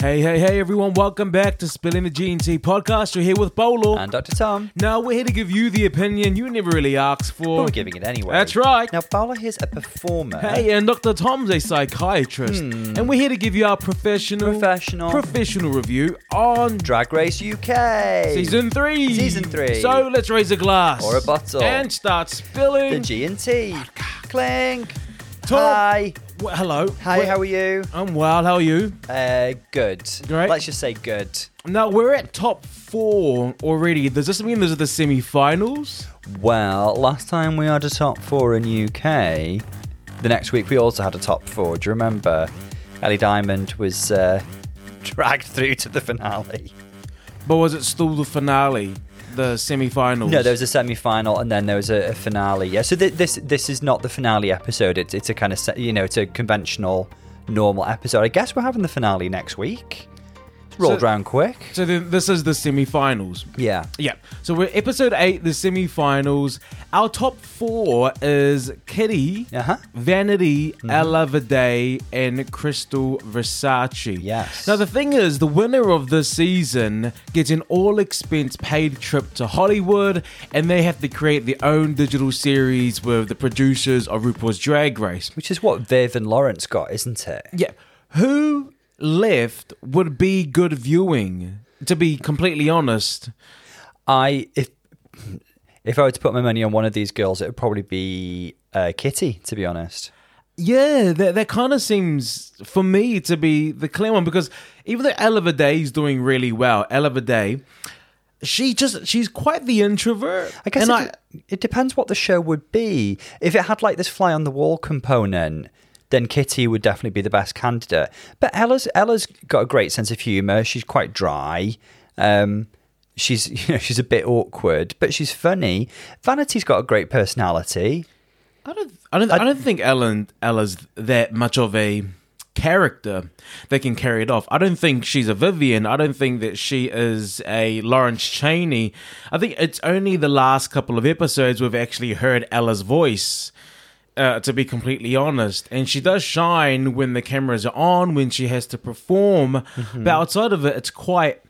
Hey, hey, hey, everyone. Welcome back to Spilling the G&T podcast. You're here with Bolo. And Dr. Tom. now, we're here to give you the opinion you never really asked But for. we're giving it anyway. That's right. Now, Paula here's a performer. Hey, and Dr. Tom's a psychiatrist. And we're here to give you our professional, Hmm. Professional. professional review on Drag Race UK. season three. Season three. So let's raise a glass. Or a bottle. And start spilling. The G&T. Clink. Tom. Hi. Well, hello. Hi, Well, how are you? I'm well. How are you? Uh, good. Great. Let's just say good. Now, we're at top four already. Does this mean those are the semi finals? Well, last time we had a top four in UK, the next week we also had a top four. Do you remember? Ellie Diamond was uh, dragged through to the finale. But was it still the finale? The semi finals? No, there was a semi-final and then there was a, a finale. Yeah, so th- this this is not the finale episode. It's it's a kind of se- you know it's a conventional normal episode. I guess we're having the finale next week. Rolled So- round quick. So then this is the semi finals. Yeah. Yeah. So we're episode eight, the semi finals. Our top four is Kitty, Uh-huh. Vanity, Ella Vaday, and Krystal Versace. Yes. Now the thing is, the winner of this season gets an all expense paid trip to Hollywood, and they have to create their own digital series with the producers of RuPaul's Drag Race. Which is what Viv and Lawrence got, isn't it? Yeah. Who left would be good viewing? To be completely honest. I if if I were to put my money on one of these girls, it would probably be uh, Kitty. To be honest. Yeah, that, that kind of seems for me to be the clear one because even though Ella Vaday is doing really well, Ella Vaday, she just she's quite the introvert. I guess it, I, it depends what the show would be. If it had like this fly on the wall component, then Kitty would definitely be the best candidate. But Ella's Ella's got a great sense of humor. She's quite dry. Um, she's you know she's a bit awkward, but she's funny. Vanity's got a great personality. I don't I don't I, don't think Ellen Ella's that much of a character that can carry it off. I don't think she's a Vivian. I don't think that she is a Lawrence Chaney. I think it's only the last couple of episodes we've actually heard Ella's voice. Uh, to be completely honest, and she does shine when the cameras are on, when she has to perform. But outside of it, it's quite.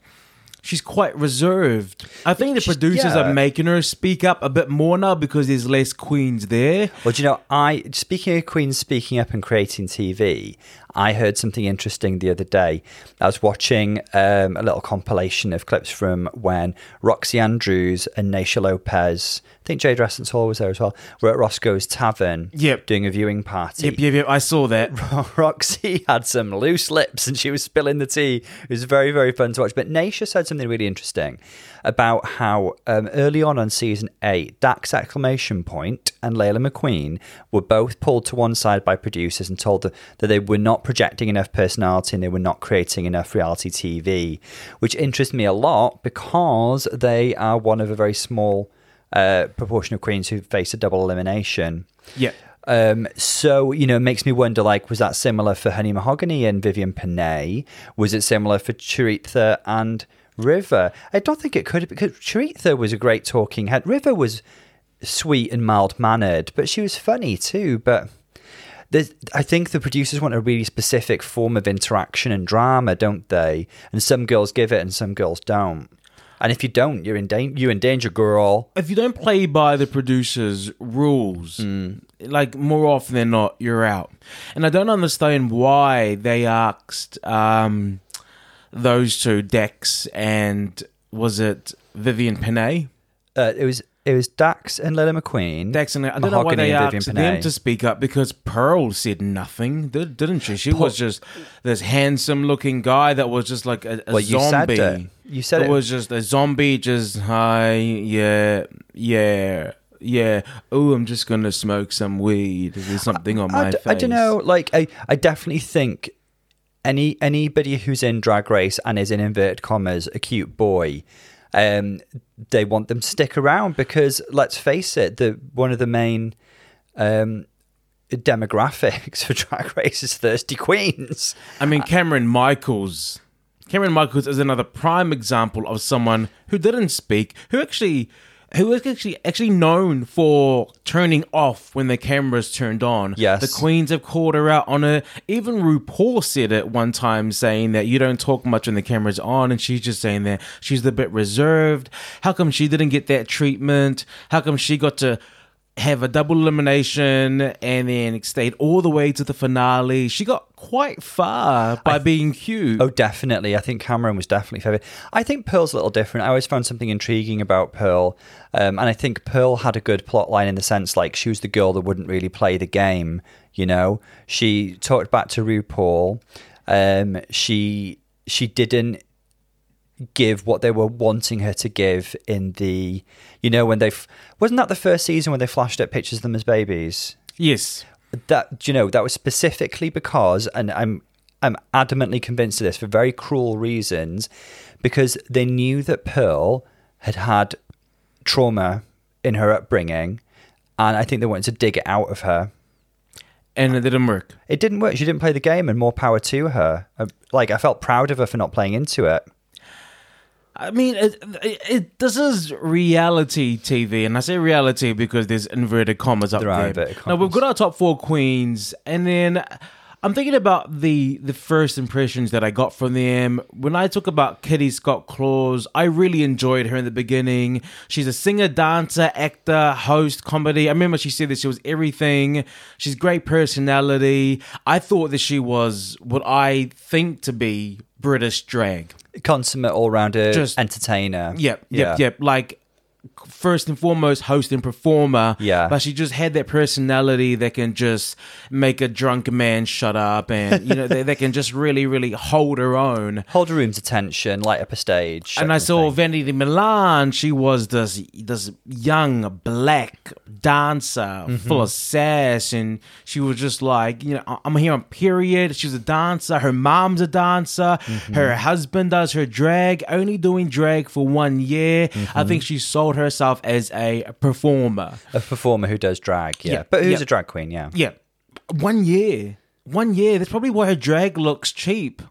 She's quite reserved. I think the She's- producers yeah. are making her speak up a bit more now because there's less queens there. Well, do you know, I speaking of queens speaking up and creating TV, I heard something interesting the other day. I was watching um, a little compilation of clips from when Roxxxy Andrews and Naysha Lopez, I think Jade Essence Hall was there as well, were at Roscoe's Tavern Yep. doing a viewing party. Yep, yep, yep. I saw that. Roxy had some loose lips and she was spilling the tea. It was very, very fun to watch. But Naisha said something really interesting about how um, early on on season eight, Dax exclamation point and Laila McQueen were both pulled to one side by producers and told that, that they were not projecting enough personality and they were not creating enough reality TV, which interests me a lot because they are one of a very small uh, proportion of queens who face a double elimination. Yeah. Um, so you know, it makes me wonder. Like, was that similar for Honey Mahogany and Vivienne Pinay? Was it similar for Choriza and River? I don't think it could because Choriza was a great talking head. River was sweet and mild mannered, but she was funny too. But I think the producers want a really specific form of interaction and drama, don't they? And some girls give it, and some girls don't. And if you don't, you're in danger. You're in danger, girl. If you don't play by the producer's rules, like more often than not, you're out. And I don't understand why they asked um, those two, Dex and was it Vivienne Pinay? Uh, it was it was Dax and Laila McQueen. Dex and I don't know why they asked Pinay. them to speak up because Pearl said nothing, did, didn't she? She was just this handsome-looking guy that was just like a, a Well, you said zombie. it. You said it. was just a zombie, just hi, yeah, yeah, yeah. Oh, I'm just gonna smoke some weed. There's something on my I, face. I don't know. Like I, I definitely think any anybody who's in Drag Race and is in inverted commas a cute boy, um, they want them to stick around because let's face it, the one of the main um demographics for Drag Race is thirsty queens. I mean, Cameron Michaels. Cameron Michaels is another prime example of someone who didn't speak, who actually who was actually actually known for turning off when the cameras turned on. Yes. the queens have called her out on it. Even RuPaul said it one time, saying that you don't talk much when the camera's on, and she's just saying that she's a bit reserved. How come she didn't get that treatment? How come she got to have a double elimination and then stayed all the way to the finale? She got quite far by being cute. Oh, definitely. I think Cameron was definitely favorite. I think Pearl's a little different. I always found something intriguing about Pearl. Um, and I think Pearl had a good plot line in the sense like she was the girl that wouldn't really play the game, you know? She talked back to RuPaul. Um, she she didn't give what they were wanting her to give in the you know when they f- wasn't that the first season when they flashed up pictures of them as babies yes. That you know that was specifically because and i'm i'm adamantly convinced of this for very cruel reasons because they knew that pearl had had trauma in her upbringing and i think they wanted to dig it out of her. And it didn't work. it didn't work. She didn't play the game and more power to her. Uh, like i felt proud of her for not playing into it I mean, it, it, it, this is reality TV, and I say reality because there's inverted commas up There there. inverted Now we've got our top four queens, and then I'm thinking about the the first impressions that I got from them. When I talk about Kitty Scott Claus, I really enjoyed her in the beginning. She's a singer, dancer, actor, host, comedy. I remember she said that she was everything. She's great personality. I thought that she was what I think to be British drag. consummate all-rounder Just- entertainer Yep, yeah yep, yep. Like first and foremost, host and performer. Yeah. but she just had that personality that can just make a drunk man shut up, and you know they, they can just really, really hold her own. hold a room's attention light up a stage And I saw thing. Vanity Milan. She was this this young black dancer, Mm-hmm. full of sass, and she was just like, you know, "I- I'm here on period. She's a dancer. Her mom's a dancer. Mm-hmm. Her husband does her drag. Only doing drag for one year. Mm-hmm. I think she sold herself as a performer. a performer who does drag yeah, Yeah, but who's yeah. a drag queen yeah Yeah, one year. One year. That's probably why her drag looks cheap.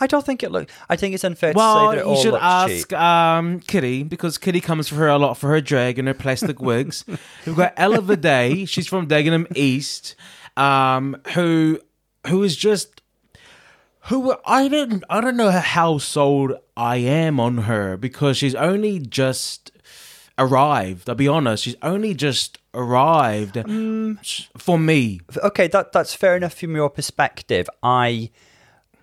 I don't think it look. I think it's unfair to say Well, that you should ask um, Kitty because Kitty comes for her a lot for her drag and her plastic wigs. We've got Ella Day. She's from Dagenham East, um, who who is just who I don't I don't know how sold I am on her because she's only just arrived. I'll be honest, she's only just arrived Mm. for me. Okay, that that's fair enough from your perspective. I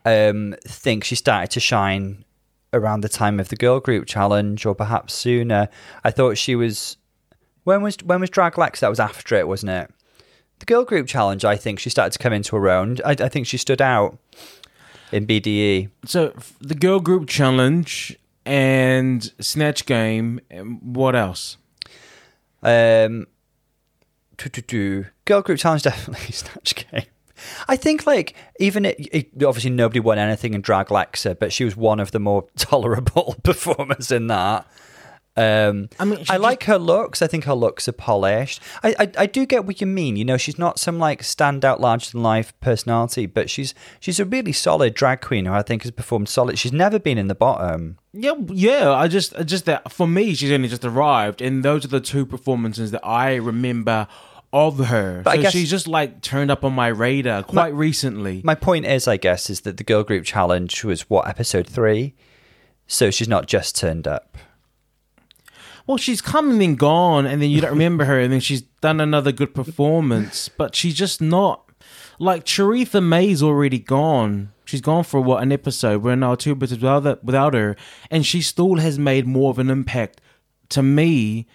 um, think she started to shine around the time of the girl group challenge, or perhaps sooner. I thought she was. When was when was Drag Lex? That was after it, wasn't it? The girl group challenge. I think she started to come into her own. I, I think she stood out in. BDE. So the girl group challenge and snatch game. What else? Um, do, do, do. Girl group challenge definitely snatch game. I think like even it, it obviously nobody won anything in Drag Lexa, but she was one of the more tolerable performers in that. Um, I mean, she I like her looks. I think her looks are polished. I, I I do get what you mean. You know, she's not some like standout larger than life personality, but she's she's a really solid drag queen who I think has performed solid. She's never been in the bottom. Yeah, yeah. I just, I just that for me, she's only just arrived, and those are the two performances that I remember of her. But I so guess- she's just like turned up on my radar quite recently. My point is, I guess, is that the girl group challenge was what episode three, so she's not just turned up. Well, she's come and then gone, and then you don't remember her, and then she's done another good performance, but she's just not like Choriza May's already gone. She's gone for what an episode. We're now two episodes without without her, and she still has made more of an impact to me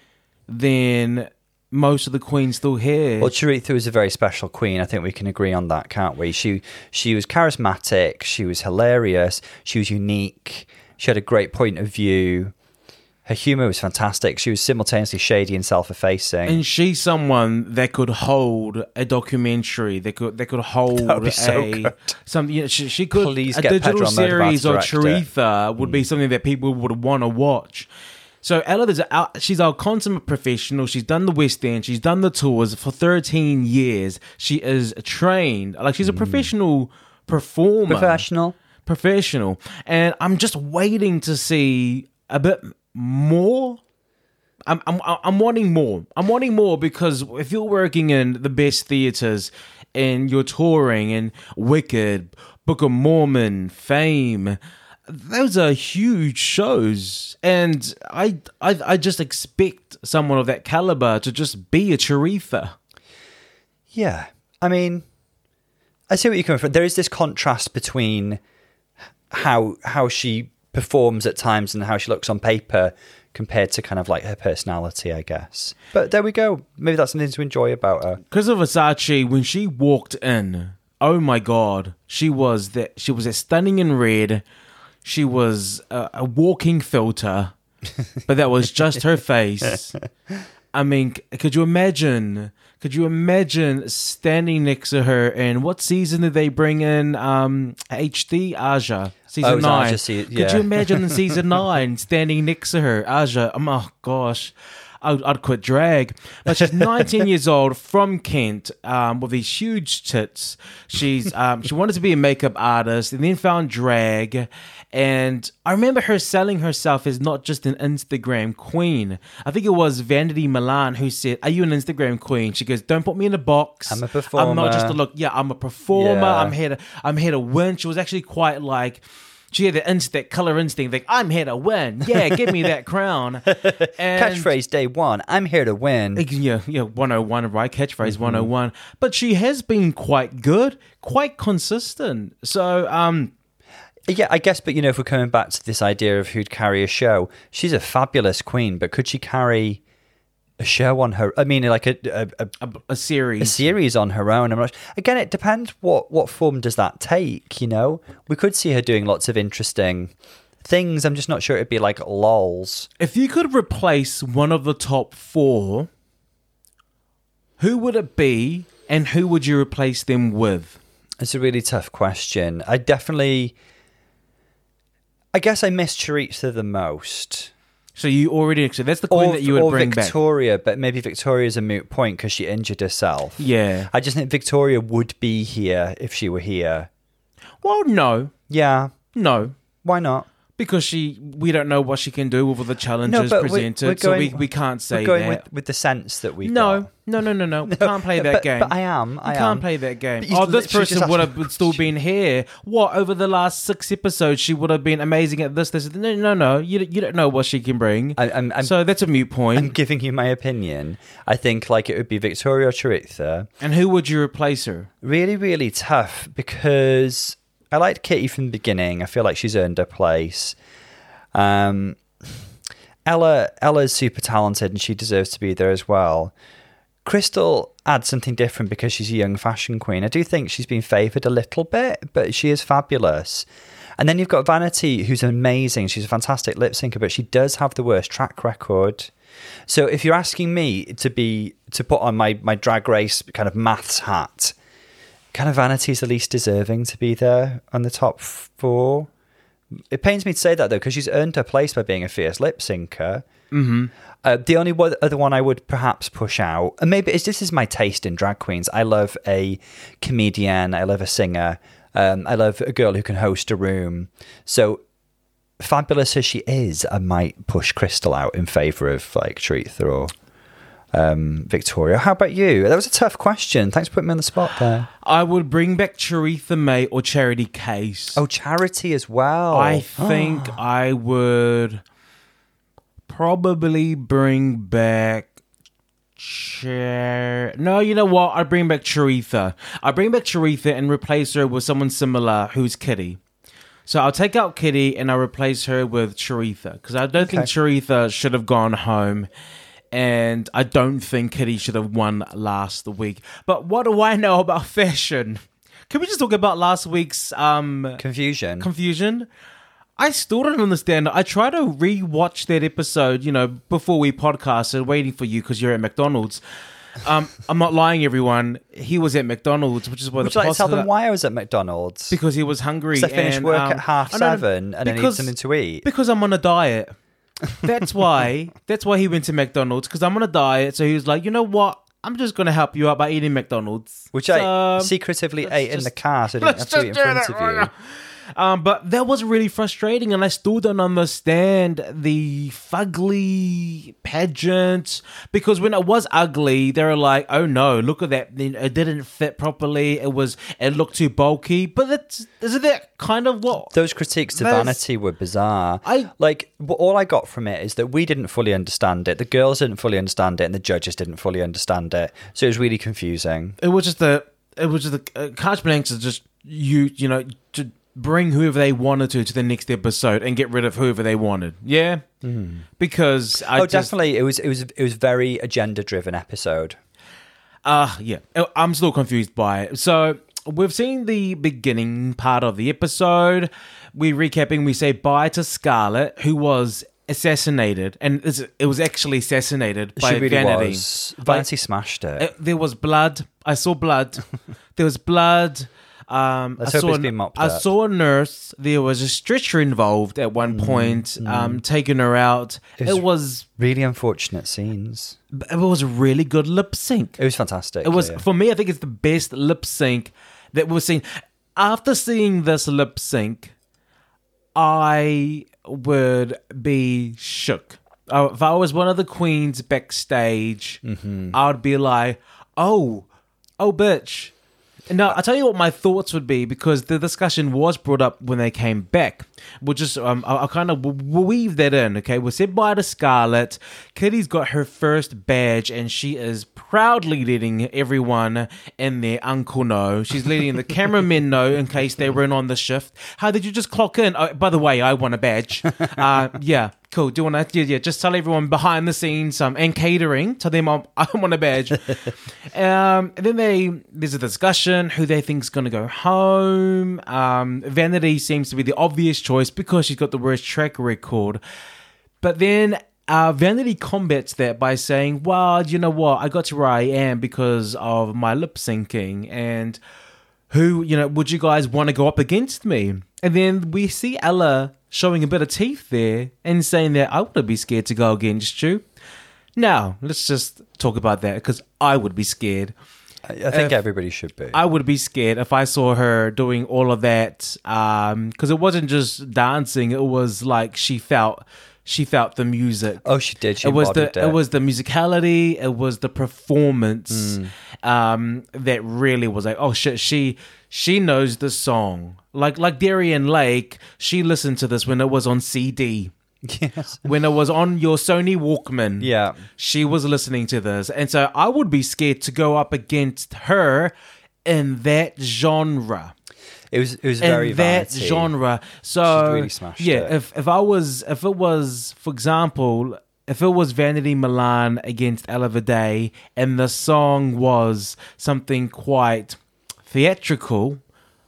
than most of the queens still here. Well, Choriza was a very special queen. I think we can agree on that, can't we? She she was charismatic. She was hilarious. She was unique. She had a great point of view. Her humor was fantastic. She was simultaneously shady and self-effacing. and she's someone that could hold a documentary. That could that could hold That would be so a good. some. You know, she, she could Please a get digital Pedro series or of direct. Choriza would be hmm. something that people would want to watch. So Ella is a, uh, she's our consummate professional. She's done the West End. She's done the tours for 13 years. She is trained. Like she's a hmm. professional performer Professional. professional and i'm just waiting to see a bit more I'm, I'm I'm wanting more. I'm wanting more because if you're working in the best theaters and you're touring in Wicked, Book of Mormon, Fame, those are huge shows, and I I, I just expect someone of that caliber to just be a Choriza. Yeah. I mean, I see what you're coming from. There is this contrast between how how she performs at times and how she looks on paper compared to kind of like her personality, I guess. But there we go. Maybe that's something to enjoy about her. Because of Versace, when she walked in, oh my god, she was that she was a stunning in red. She was a, a walking filter, but that was just her face. I mean, could you imagine? Could you imagine standing next to her? And what season did they bring in? Um, HD Aja season Oh, nine. Aja se- Could you imagine in season nine standing next to her, Aja? Oh my gosh. I'd, I'd quit drag. But she's 19 years old from Kent um, with these huge tits. She's um, she wanted to be a makeup artist and then found drag. And I remember her selling herself as not just an Instagram queen. I think it was Vanity Milan who said, "Are you an Instagram queen?" She goes, "Don't put me in a box. I'm a I'm not just a performer." look. Yeah, I'm a performer. Yeah. I'm here to I'm here to win." She was actually quite like. She had the instinct, color instinct, like I'm here to win. Yeah, give me that crown. And Catchphrase day one I'm here to win. yeah, yeah, 101, right? Catchphrase Mm-hmm. 101. But she has been quite good, quite consistent. So, um, Yeah, I guess, but you know, if we're coming back to this idea of who'd carry a show, she's a fabulous queen, but could she carry a show on her? I mean, like a, a, a, a, series. a series on her own. I'm not, again, it depends what what form does that take. You know, we could see her doing lots of interesting things. I'm just not sure it'd be like lols. if you could replace one of the top four, who would it be and who would you replace them with? It's a really tough question. I definitely, I guess, I miss Choriza the most. So you already, so that's the queen or, that you would or bring back. Victoria, but maybe Victoria's a moot point because she injured herself. Yeah. I just think Victoria would be here if she were here. Well, no, Yeah, no. why not? Because she, we don't know what she can do with all the challenges we're- presented, we're so we, we can't say We're going that. with, with the sense that we no, no, no, no, no. We can't play that but, game. But I am. You I can't am. play that game. Oh, this person would have still been here. What over the last six episodes? She would have been amazing at this. This. No, no, no. You you don't know what she can bring. I- I'm- I'm- so that's a mute point. I'm giving you my opinion. I think like it would be Victoria or and who would you replace her? Really, really tough because I liked Kitty from the beginning. I feel like she's earned her place. Um, Ella Ella's super talented and she deserves to be there as well. Krystal adds something different because she's a young fashion queen. I do think she's been favoured a little bit, but she is fabulous. And then you've got Vanity, who's amazing. She's a fantastic lip syncer, but she does have the worst track record. So if you're asking me to be to put on my my drag race kind of maths hat, kind of Vanity's the least deserving to be there on the top four. It pains me to say that though, because she's earned her place by being a fierce lip syncer. Mm-hmm. Uh, the only one, other one I would perhaps push out, and maybe it's, this is my taste in drag queens. I love a comedian. I love a singer. Um, I love a girl who can host a room. So fabulous as she is, I might push Krystal out in favour of like Choriza or um, Victoria. How about you? That was a tough question. Thanks for putting me on the spot there. I would bring back Choriza May or Charity Kase. Oh, charity as well. I think I would probably bring back. Char- no, you know what? I'd bring back Choriza. I'd bring back Choriza and replace her with someone similar who's Kitty. So I'll take out Kitty and I'll replace her with Choriza because I don't think. Choriza should have gone home. And I don't think Kitty should have won last week. But what do I know about fashion? Can we just talk about last week's um, confusion. confusion. I still don't understand. I try to re-watch that episode, you know, before we podcasted, waiting for you because you're at McDonald's. Um, I'm not lying, everyone. He was at McDonald's, which is why Would the you like to tell them why I was at McDonald's? because he was hungry. I finished and, work um, at half seven and I need something to eat. Because I'm on a diet. That's why. that's why he went to McDonald's because I'm on a diet. So he was like, you know what? I'm just gonna help you out by eating McDonald's, Which I So, secretively let's ate in the car so I didn't have to eat in just front that of right you. Um, but that was really frustrating, and I still don't understand the fugly pageant because when it was ugly, they were like, "Oh no, look at that! It didn't fit properly. It was, it looked too bulky." But that's isn't that kind of what Those critiques to Vanity were bizarre. I- like all I got from it is that we didn't fully understand it, the girls didn't fully understand it, and the judges didn't fully understand it. So it was really confusing. it was just the it was just a uh, carte blanche to just you you know to bring whoever they wanted to to the next episode and get rid of whoever they wanted. Yeah, because I oh, just, definitely, it was it was it was very agenda driven episode. Uh, yeah, Uh, I'm still confused by it. So we've seen the beginning part of the episode. We're recapping. We say bye to Scarlett, who was assassinated, and it was actually assassinated by really Vanity. was. Vanity smashed it. Uh, there was blood. I saw blood. there was blood. Um, Let's I hope saw it's an- been mopped I up. saw a nurse. There was a stretcher involved at one Mm, point, um, taking her out. It was- really unfortunate scenes. it was a really good lip sync. It was fantastic. It was yeah. for me. I think it's the best lip sync that we've seen. After seeing this lip sync, I would be shook. Uh, if I was one of the queens backstage, Mm-hmm. I would be like, "Oh, oh, bitch." Now I'll tell you what my thoughts would be because the discussion was brought up when they came back. We'll just um, I'll, I'll kind of weave that in. Okay, we said bye to Scarlett. Kitty's got her first badge and she is proudly letting everyone and their uncle know. She's letting the cameramen know in case they weren't on the shift. How did you just clock in? Oh, by the way, I want a badge. Uh, yeah, cool. Do you want to? Yeah, yeah. Just tell everyone behind the scenes um, and catering. Tell them I'm, I want a badge. um, and then they there's a discussion who they think's going to go home. Um, Vanity seems to be the obvious choice because she's got the worst track record. But then uh, Vanity combats that by saying, "Well, you know what? I got to where I am because of my lip syncing, and who, you know, would you guys want to go up against me?" And then we see Ella showing a bit of teeth there and saying that I wouldn't be scared to go against you. Now, let's just talk about that because I would be scared. I, I think if- everybody should be. I would be scared if I saw her doing all of that because it wasn't just dancing; it was like she felt she felt the music. oh, she did. She it was the it. it was the musicality, it was the performance um, that really was like, oh shit, she she knows the song. Like like Darienne Lake, she listened to this when it was on CD. yes. When it was on your Sony Walkman, Yeah. she was listening to this, and so I would be scared to go up against her in that genre It was it was very in that vanity. genre. So really smashed yeah, it. if if I was if it was for example if it was Vanity Milan against Ella Day and the song was something quite theatrical,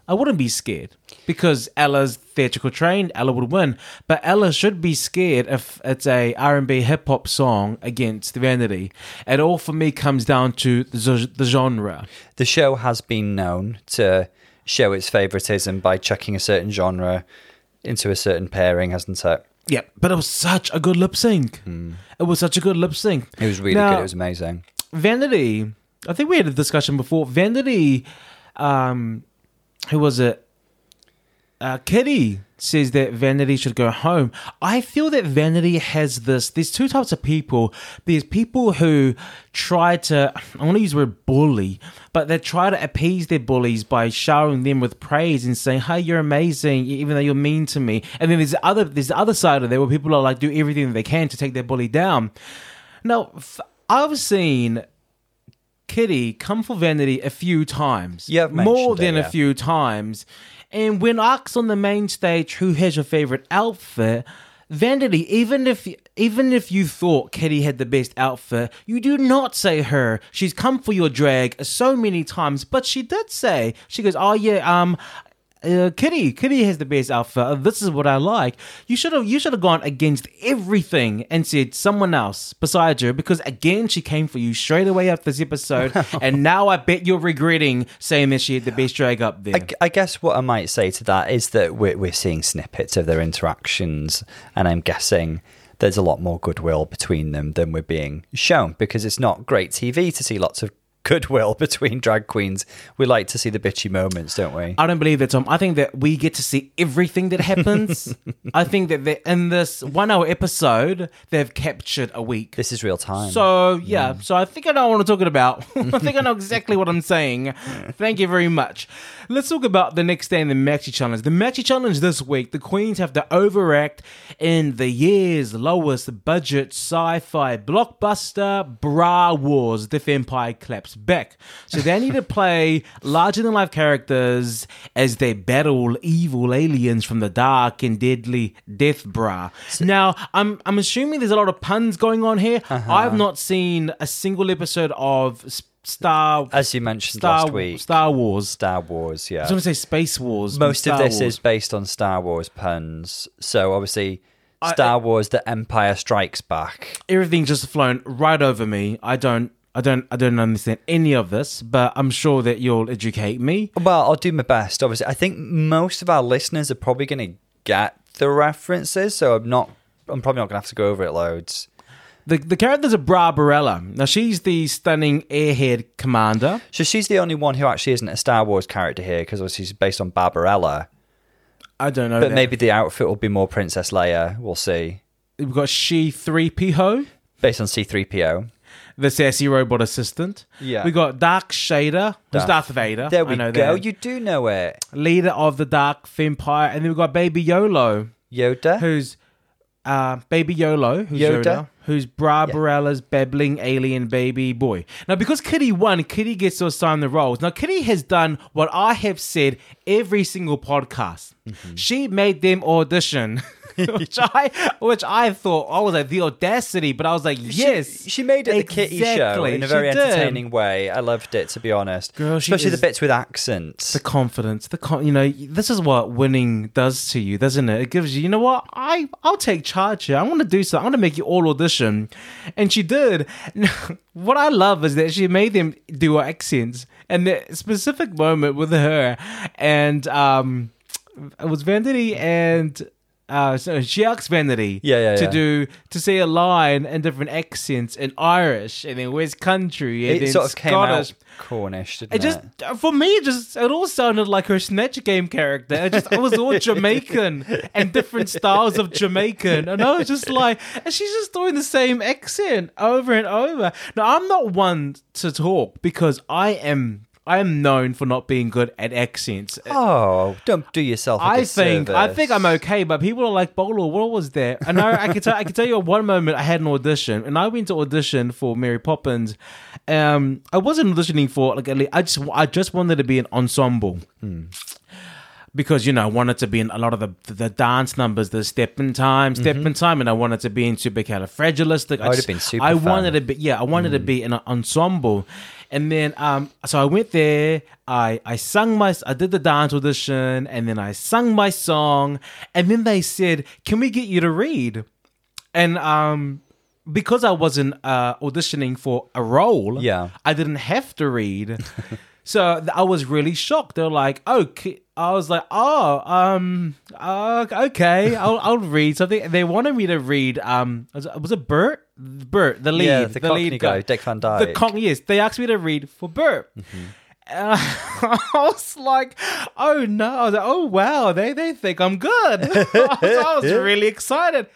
I wouldn't be scared because Ella's theatrical trained. Ella would win, but Ella should be scared if it's a R and B hip hop song against Vanity. It all for me comes down to the, the genre. The show has been known to show its favoritism by chucking a certain genre into a certain pairing, hasn't it? Yeah, but it was such a good lip sync. It was such a good lip sync. It was really Now, good. It was amazing. Vanity. I think we had a discussion before. Vanity, um, who was it? Uh, Kitty says that Vanity should go home. I feel that Vanity has this. There's two types of people. There's people who try to. I want to use the word bully, but they try to appease their bullies by showering them with praise and saying, "Hey, you're amazing," even though you're mean to me. And then there's the other. There's the other side of there where people are like do everything that they can to take their bully down. Now, I've seen Kitty come for Vanity a few times. Have more mentioned it, than a few times. And when asked on the main stage who has your favorite outfit, Vanity, even if even if you thought Kitty had the best outfit, you do not say her. She's come for your drag so many times, but she did say she goes, "Oh yeah, um." Uh, Kitty, Kitty has the best outfit. Uh, This is what I like. You should have, you should have gone against everything and said someone else besides her because again she came for you straight away after this episode, and now I bet you're regretting saying that she had the best drag up there. I, I guess what I might say to that is that we're, we're seeing snippets of their interactions, and I'm guessing there's a lot more goodwill between them than we're being shown because it's not great TV to see lots of goodwill between drag queens. We like to see the bitchy moments, don't we? I don't believe that, Tom. I think that we get to see everything that happens. I think that they- in this one hour episode, they've captured a week. This is real time. So yeah, so I think I know what I'm talking about. I think I know exactly what I'm saying. Thank you very much. Let's talk about the next day in the Maxi Challenge. The Maxi Challenge this week, the Queens have to overact in the year's lowest budget sci-fi blockbuster Bra Wars. The Empire claps back. So they need to play larger than life characters as they battle evil aliens from the dark and deadly Death Bra. Now, I'm I'm assuming there's a lot of puns going on here. Uh-huh. I've not seen a single episode of Star As you mentioned Star last week, Star Wars. Star Wars, yeah. I was going to say Space Wars. Most of this Wars. is based on Star Wars puns. So obviously, Star Wars: The Empire Strikes Back. everything just flown right over me. I don't. I don't. I don't understand any of this, but I'm sure that you'll educate me. Well, I'll do my best. Obviously, I think most of our listeners are probably going to get the references, so I'm not. I'm probably not going to have to go over it loads. The the character's a Bra Barella. Now she's the stunning airhead commander. So she's the only one who actually isn't a Star Wars character here because obviously she's based on Barbarella. I don't know. But that. maybe the outfit will be more Princess Leia. We'll see. we've got she three PO, Based on C3PO. The sassy robot assistant. Yeah. We got Dark Shader, who's Darth- Darth Vader. There we go. that. You do know it. Leader of the Dark Empire, and then we've got Baby Yolo. Yoda. who's uh, Baby Yolo, who's Yoda? Yoda, who's Bra Barella's babbling alien baby boy. Now, because Kitty won, Kitty gets to assign the roles. Now, Kitty has done what I have said every single podcast. Mm-hmm. She made them audition. which I which I thought I was like the audacity, but I was like, yes, She, she made it the kitty show in a very entertaining way. I loved it, to be honest. Girl, Especially the bits with accents. the confidence, the con- you know, this is what winning does to you, doesn't it? It gives you, you know what? I I'll take charge here. I want to do something. I want to make you all audition, and she did. what I love is that she made them do accents, and the specific moment with her and um, it was Vanity and. Uh, so she asked Vanity Yeah, yeah, to yeah. do to see a line and different accents in Irish and then West Country and it then sort of Scottish. Cornish, didn't It just for me, it just it all sounded like her Snatch Game character. It just it was all Jamaican and different styles of Jamaican, and I was just like, and she's just doing the same accent over and over. Now I'm not one to talk because I am I am known for not being good at accents. Oh, don't do yourself. a I think I think I'm okay, but people are like, Bolo, what was that? And I, I can tell I can tell you one moment I had an audition, and I went to audition for Mary Poppins. Um, I wasn't auditioning for like I just I just wanted to be an ensemble. Hmm. Because you know, I wanted to be in a lot of the the dance numbers, the step in time, step mm-hmm. in time, and I wanted to be in supercalifragilistic. I would have been super I fun. wanted to be, yeah, I wanted to hmm. be in an ensemble, and then um, so I went there. I I sung my, I did the dance audition, and then I sung my song, and then they said, "Can we get you to read?" And um, because I wasn't uh auditioning for a role, Yeah. I didn't have to read. so I was really shocked. They're like, "Oh," ki-" I was like, "Oh, um, uh, okay, I'll I'll read something." They wanted me to read. Um, was it, was it Bert? Bert, the lead, Yeah, the Cockney lead guy, Dick Van Dyke. The con- yes, they asked me to read for Bert. And I was like, oh no. I was like, oh wow, they, they think I'm good. I was really excited.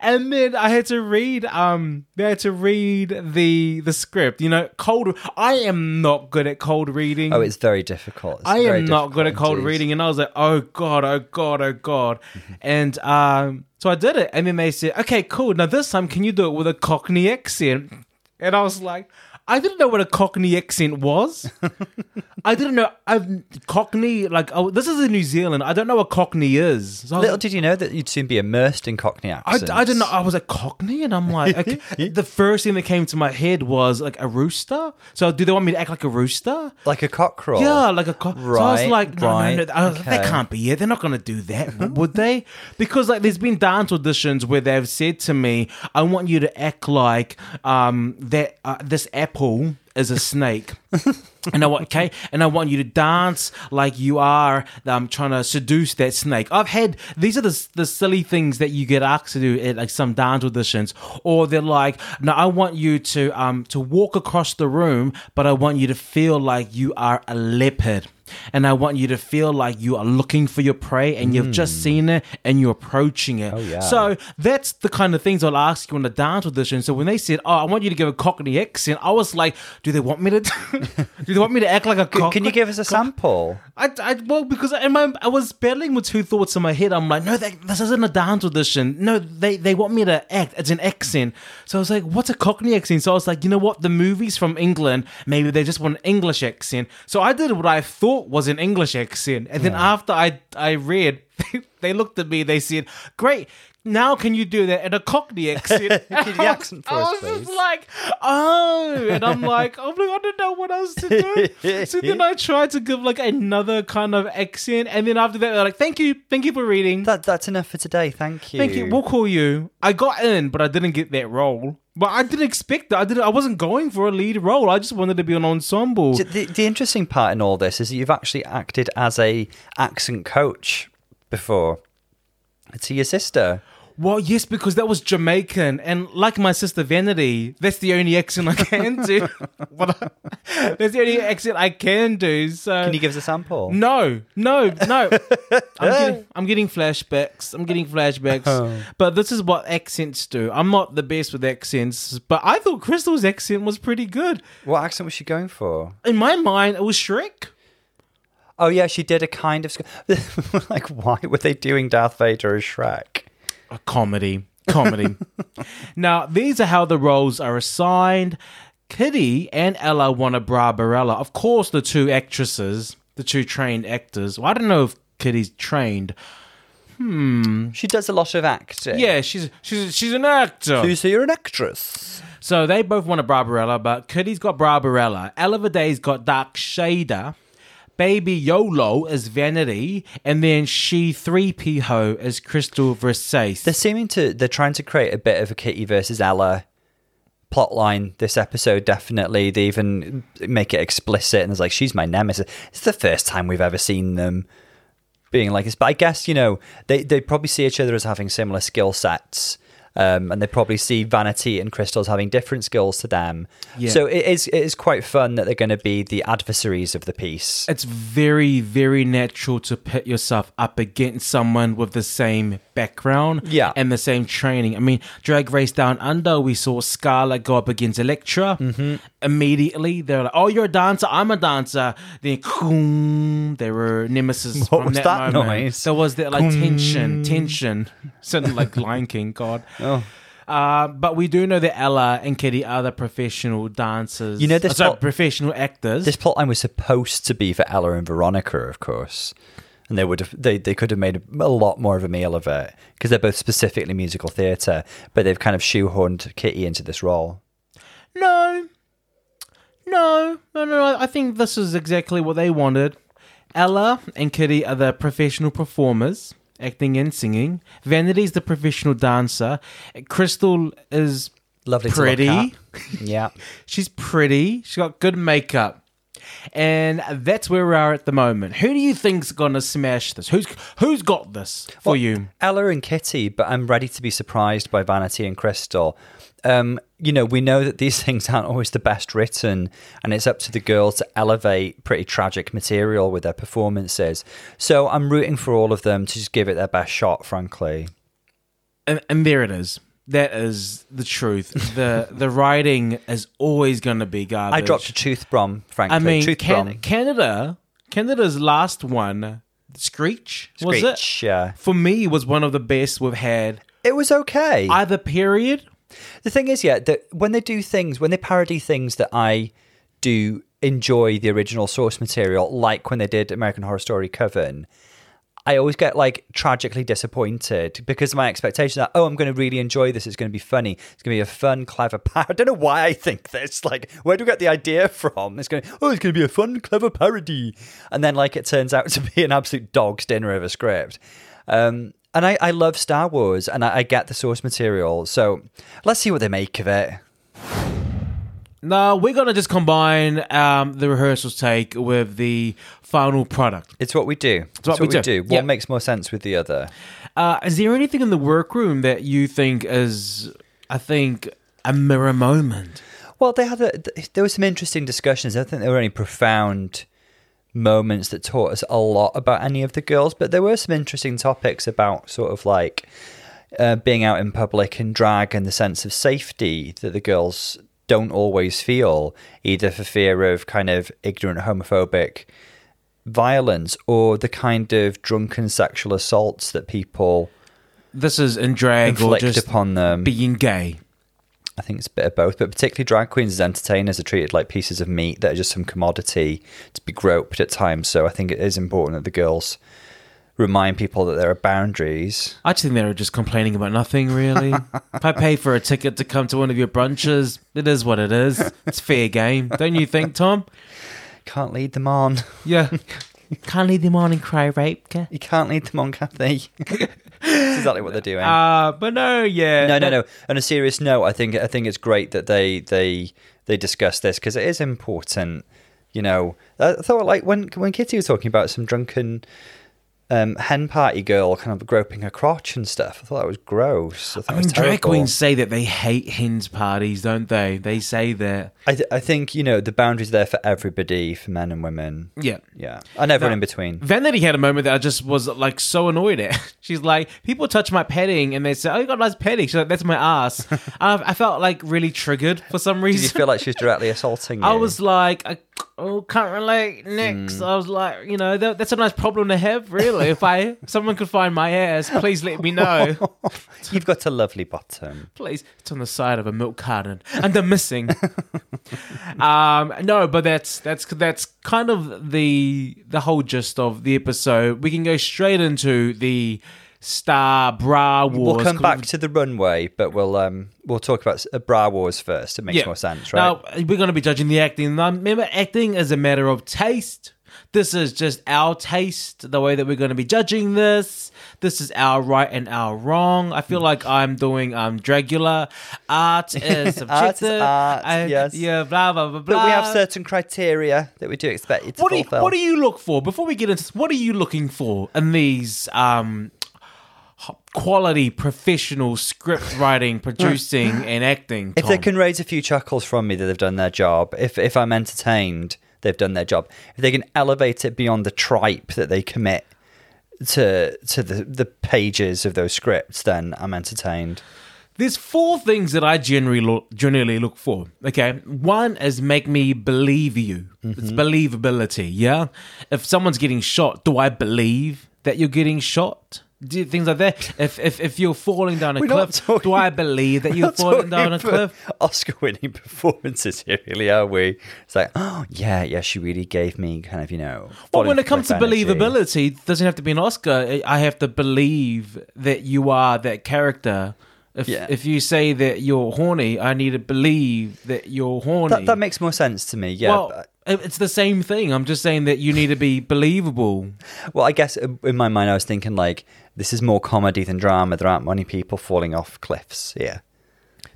And then I had to read um they had to read the the script. You know, cold I am not good at cold reading. Oh, it's very difficult. It's I very am not good at cold indeed. reading, and I was like, "Oh god, oh god, oh god," and um, so I did it, and then they said, "Okay, cool. Now this time, can you do it with a Cockney accent?" And I was like, "I didn't know what a Cockney accent was. I didn't know I've Cockney like oh, this is in New Zealand. I don't know what Cockney is." So was Little did you know that you'd soon be immersed in Cockney I, accents. I didn't know I was a Cockney, and I'm like, okay. the first thing that came to my head was like a rooster. So do they want me to act like a rooster? Like a cockerel. Yeah, like a co- so I was Right, like, no, right, no, no. I was like, that can't be it. They're not going to do that, would they? Because like, there's been dance auditions where they've said to me, "I want you to act like um that uh, this progen is a snake. and I want okay, and I want you to dance like you are um, trying to seduce that snake. I've had these are the the silly things that you get asked to do at like some dance auditions, or they're like, no, I want you to um to walk across the room, but I want you to feel like you are a leopard and I want you to feel like you are looking for your prey and you've just seen it and you're approaching it. Hmm. Oh, yeah. So that's the kind of things I'll ask you on the dance audition. So when they said, "Oh, I want you to give a Cockney accent," I was like, "Do they want me to? do they want me to act like a Cockney?" Can you give us a sample? I, I well because in my I was battling with two thoughts in my head. I'm like, no, they, this isn't a dance audition. No, they they want me to act. It's an accent. So I was like, what's a Cockney accent? So I was like, you know what? The movies from England, maybe they just want an English accent. So I did what I thought was an English accent, and then after I I read, they looked at me. They said, great. Now can you do that in a Cockney accent? Can you the accent for I us, was just like, oh, and I'm like, oh my god, I don't know what else to do. so then I tried to give like another kind of accent, and then after that, they're like, thank you, thank you for reading. That that's enough for today. Thank you. Thank you. We'll call you. I got in, but I didn't get that role. But I didn't expect that. I didn't. I wasn't going for a lead role. I just wanted to be an ensemble. The, the interesting part in all this is that you've actually acted as a accent coach before to your sister. Well, yes, because that was Jamaican, and like my sister Vanity, that's the only accent I can do. That's the only accent I can do. So Can you give us a sample? No, no, no. I'm getting, I'm getting flashbacks. I'm getting flashbacks. Oh. But this is what accents do. I'm not the best with accents, but I thought Krystal's accent was pretty good. What accent was she going for? In my mind, it was Shrek. Oh yeah, she did a kind of like. Why were they doing Darth Vader as Shrek? A comedy. Comedy. now, these are how the roles are assigned. Kitty and Ella won a Barbarella. Of course, the two actresses, the two trained actors. Well, I don't know if Kitty's trained. Hmm. She does a lot of acting. Yeah, she's she's she's an actor. So You say you're an actress. So they both want a Barbarella, but Kitty's got Barbarella. Ella Vaday's got Dark Shader. Baby YOLO is Vanity. And then She 3P Ho is Krystal Versace. They're seeming to. They're trying to create a bit of a Kitty versus Ella plotline this episode. Definitely, they even make it explicit, and it's like she's my nemesis. It's the first time we've ever seen them being like this. But I guess you know they they probably see each other as having similar skill sets. Um, and they probably see Vanity and Crystals having different skills to them. Yeah. So it is it is quite fun that they're going to be the adversaries of the piece. it's very, very natural to pit yourself up against someone with the same background Yeah. and the same training. I mean, Drag Race Down Under, we saw Scarlett go up against Elektra. Mm-hmm. Immediately, they're like, oh, you're a dancer, I'm a dancer. Then, boom, they were nemesis What from was that, that moment. noise? There was that like tension, tension. Sounded like Lion King, God. Oh. Uh, but we do know that Ella and Kitty are the professional dancers. You know, this uh, sorry, plot- professional actors. This plotline was supposed to be for Ella and Veronica, of course, and they would have they, they could have made a, lot more of a meal of it because they're both specifically musical theatre, but they've kind of shoehorned Kitty into this role. No, no, no, no. I think this is exactly what they wanted. Ella and Kitty are the professional performers, acting and singing. Vanity's the professional dancer. Krystal is Lovely, pretty. To look at. Yeah, She's pretty. She's got good makeup. And that's where we are at the moment. Who do you think's gonna smash this? Who's who's got this for you? Ella and Kitty, but I'm ready to be surprised by Vanity and Krystal. Um, you know, we know that these things aren't always the best written, and it's up to the girls to elevate pretty tragic material with their performances. So I'm rooting for all of them to just give it their best shot, frankly. and, and there it is. That is the truth. the The writing is always going to be garbage. I dropped a tooth brom, frankly. I mean, tooth Can-. Canada, Canada's last one, Screech, was it? Yeah. For me, was one of the best we've had. It was okay. Either period. the thing is, yeah, that when they do things, when they parody things that I do enjoy the original source material, like when they did American Horror Story Coven, I always get like tragically disappointed because my expectation that oh I'm going to really enjoy this. It's going to be funny. It's going to be a fun clever par- I don't know why I think this. Like where do we get the idea from? It's going oh it's going to be a fun clever parody. And then like it turns out to be an absolute dog's dinner of a script. Um, and I, I love Star Wars and I, I get the source material. So let's see what they make of it No, we're gonna just combine um, the rehearsals take with the final product. It's what we do. It's what we do. What Yeah. makes more sense with the other? Uh, is there anything in the workroom that you think is, I think, a mirror moment? Well, they had a, there were some interesting discussions. I don't think there were any profound moments that taught us a lot about any of the girls, but there were some interesting topics about sort of like uh, being out in public in drag and the sense of safety that the girls don't always feel, either for fear of kind of ignorant homophobic violence or the kind of drunken sexual assaults that people This is in drag or just upon them. being gay. I think it's a bit of both, but particularly drag queens as entertainers are treated like pieces of meat that are just some commodity to be groped at times. So I think it is important that the girls remind people that there are boundaries. I just think they were just complaining about nothing, really. if I pay for a ticket to come to one of your brunches, it is what it is. It's fair game, don't you think, Tom? Can't lead them on. Yeah. Can't lead them on and cry rape. You can't lead them on, Kathy. That's exactly what they're doing. Uh, but no, yeah. no, no, no. On a serious note, I think I think it's great that they they they discuss this because it is important. You know, I thought like when when Kitty was talking about some drunken um, hen party girl kind of groping her crotch and stuff. I thought that was gross. I, I mean, drag queens say that they hate hens parties, don't they? They say that. I, th- I think you know the boundaries there for everybody, for men and women. Yeah. Yeah, and everyone Now- in between. Vanity had a moment that I just was like so annoyed at. She's like, people touch my padding and they say, "Oh, you got nice padding." She's like, "That's my ass." I, I felt like really triggered for some reason. Did you feel like she was directly assaulting you? I was like, I oh, can't relate. Next, Hmm. I was like, you know, that, that's a nice problem to have, really. If I someone could find my ass, please let me know. You've got a lovely bottom. please, it's on the side of a milk carton, and they're missing. um, no, but that's that's that's kind of the the whole gist of the episode. We can go straight into the Star Bra Wars. We'll come back to the runway, but we'll um we'll talk about uh, bra wars first. It makes more sense, right? Now we're going to be judging the acting. Now, remember, acting is a matter of taste. This is just our taste, the way that we're going to be judging this. This is our right and our wrong. I feel like I'm doing um Dragula. Art is subjective. Art is art, I- yes. Yeah, blah blah blah blah. but we have certain criteria that we do expect you to what do you, fulfill. what do you look for before we get into this? What are you looking for in these um quality professional script writing, producing, and acting? if they can raise a few chuckles from me that they've done their job, if if I'm entertained, they've done their job. If they can elevate it beyond the tripe that they commit to to the the pages of those scripts, then I'm entertained. There's four things that I generally look, generally look for. Okay, one is make me believe you. It's Mm-hmm. believability. Yeah, if someone's getting shot, do I believe that you're getting shot? Do, things like that. If if if you're falling down a We're cliff, talking- do I believe that you're falling down a cliff? Oscar-winning performances here, really, are we? It's like, oh yeah, yeah, she really gave me kind of, you know. Well, when it comes to believability, it doesn't have to be an Oscar. I have to believe that you are that character. If Yeah. if you say that you're horny, I need to believe that you're horny. that, that makes more sense to me. Yeah. well, it's the same thing. I'm just saying that you need to be believable. Well, I guess uh, in my mind, I was thinking like this is more comedy than drama. There aren't many people falling off cliffs. Yeah.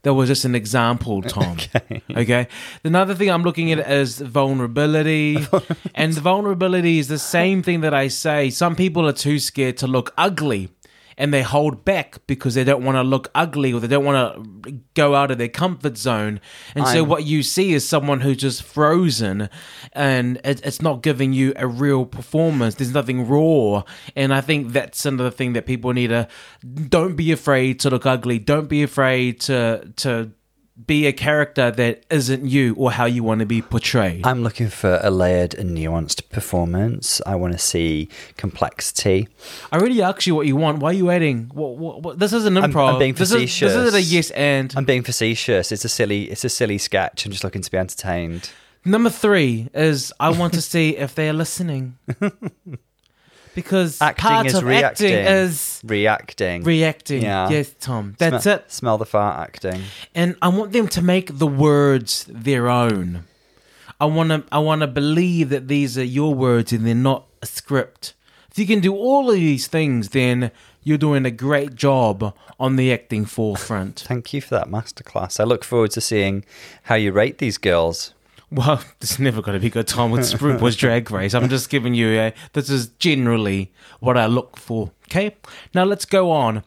That was just an example, Tom. okay. Another thing I'm looking at is vulnerability. and vulnerability is the same thing that I say. Some people are too scared to look ugly. And they hold back because they don't want to look ugly or they don't want to go out of their comfort zone. And so, I'm- what you see is someone who's just frozen and it, it's not giving you a real performance. There's nothing raw. And I think that's another thing that people need to don't be afraid to look ugly. Don't be afraid to, to, be a character that isn't you or how you want to be portrayed. I'm looking for a layered and nuanced performance. I want to see complexity. I already asked you what you want. Why are you adding? What, what, what, this is an I'm- I'm being this is, this is a yes and. I'm being facetious. It's a silly. It's a silly sketch. I'm just looking to be entertained. Number three is I want to see if they are listening. because Acting part is of reacting. acting is Reacting. reacting. Yeah. Yes, Tom. That's it. Smell the fart acting. and I want them to make the words their own. I want to I want to believe that these are your words and they're not a script. If you can do all of these things, then you're doing a great job on the acting forefront. Thank you for that masterclass. I look forward to seeing how you rate these girls. Well, it's never going to be a good time with RuPaul's Drag Race. I'm just giving you a. This is generally what I look for. Okay, now let's go on.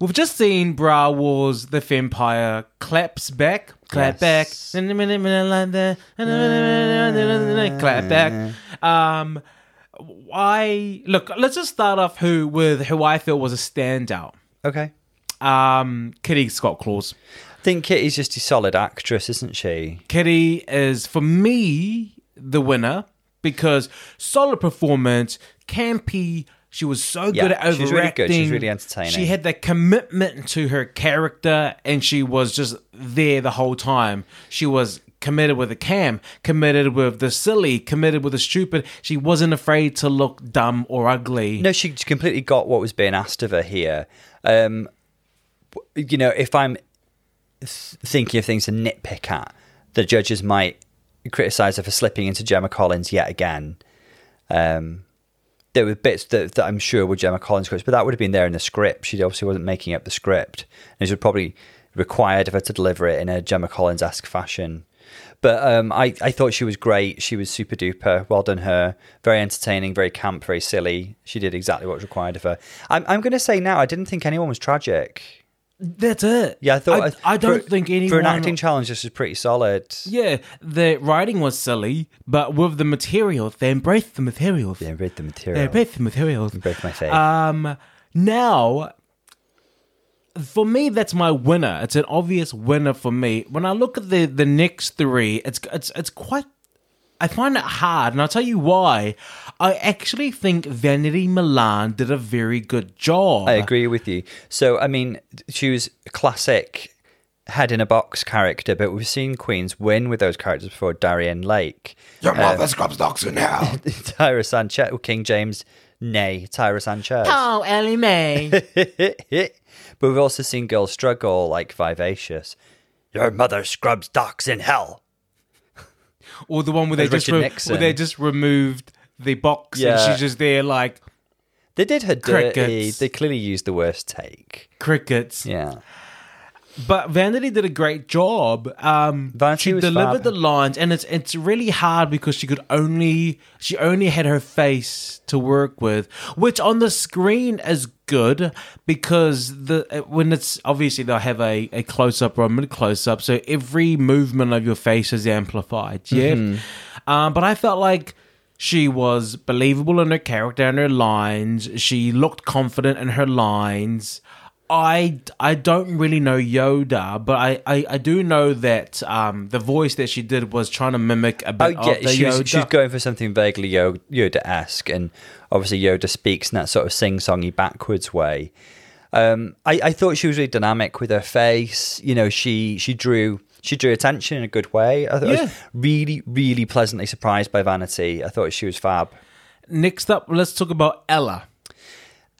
We've just seen Bra Wars, the Vampire claps back, clap Yes. back, clap back. Um, I look. Let's just start off who with who I feel was a standout. Okay. Um, Kitty Scott Claus. I think Kitty's just a solid actress, isn't she? Kitty is for me the winner because solid performance, campy. She was so Yeah, good at she was really good. She was really entertaining. She had that commitment to her character, and she was just there the whole time. She was committed with the cam, committed with the silly, committed with the stupid. She wasn't afraid to look dumb or ugly. No, she completely got what was being asked of her here. Um, you know, if I'm thinking of things to nitpick at, the judges might criticize her for slipping into Gemma Collins yet again. Um, there were bits that, that I'm sure were Gemma Collins quotes, but that would have been there in the script. She obviously wasn't making up the script, and it was probably required of her to deliver it in a Gemma Collins esque fashion. But um, I, I thought she was great. She was super duper. Well done, her. Very entertaining, very camp, very silly. She did exactly what was required of her. I'm, I'm going to say now, I didn't think anyone was tragic. That's it. Yeah, I thought. I, I don't for- think anyone For an acting challenge, this is pretty solid. Yeah, the writing was silly, but with the material, they embraced the material. They embraced the material. They embraced the material. Break my face. Um, now, for me, that's my winner. It's an obvious winner for me. When I look at the the next three, it's it's it's quite. I find it hard, and I'll tell you why. I actually think Vanity Milan did a very good job. I agree with you. So, I mean, she was a classic head in a box character, but we've seen Queens win with those characters before. Darienne Lake, Your uh, mother scrubs dogs in hell. Tyra Sanchez, or King James, nay, Tyra Sanchez. Oh, Ellie Mae. but we've also seen girls struggle like Vivacious. Your mother scrubs docks in hell. Or the one where they just re- Nixon. where they just removed the box Yeah. and she's just there like They did her dirty. Crickets. They clearly used the worst take. crickets. Yeah. But Vanity did a great job. Um, Vanity she was delivered fab. the lines, and it's it's really hard because she could only she only had her face to work with, which on the screen is good because the when it's obviously they'll have a, a close up or a mid close up, so every movement of your face is amplified. Yeah, Mm-hmm. um, but I felt like. She was believable in her character and her lines. She looked confident in her lines. I, I don't really know Yoda, but I, I, I do know that um, the voice that she did was trying to mimic a bit Oh yeah, of the she was, Yoda. she was going for something vaguely Yoda-esque, and obviously Yoda speaks in that sort of sing-songy backwards way. Um, I, I thought she was really dynamic with her face. You know, she she drew she drew attention in a good way. I, thought I Yeah. was really really pleasantly surprised by Vanity. I thought she was fab. Next up, let's talk about Ella.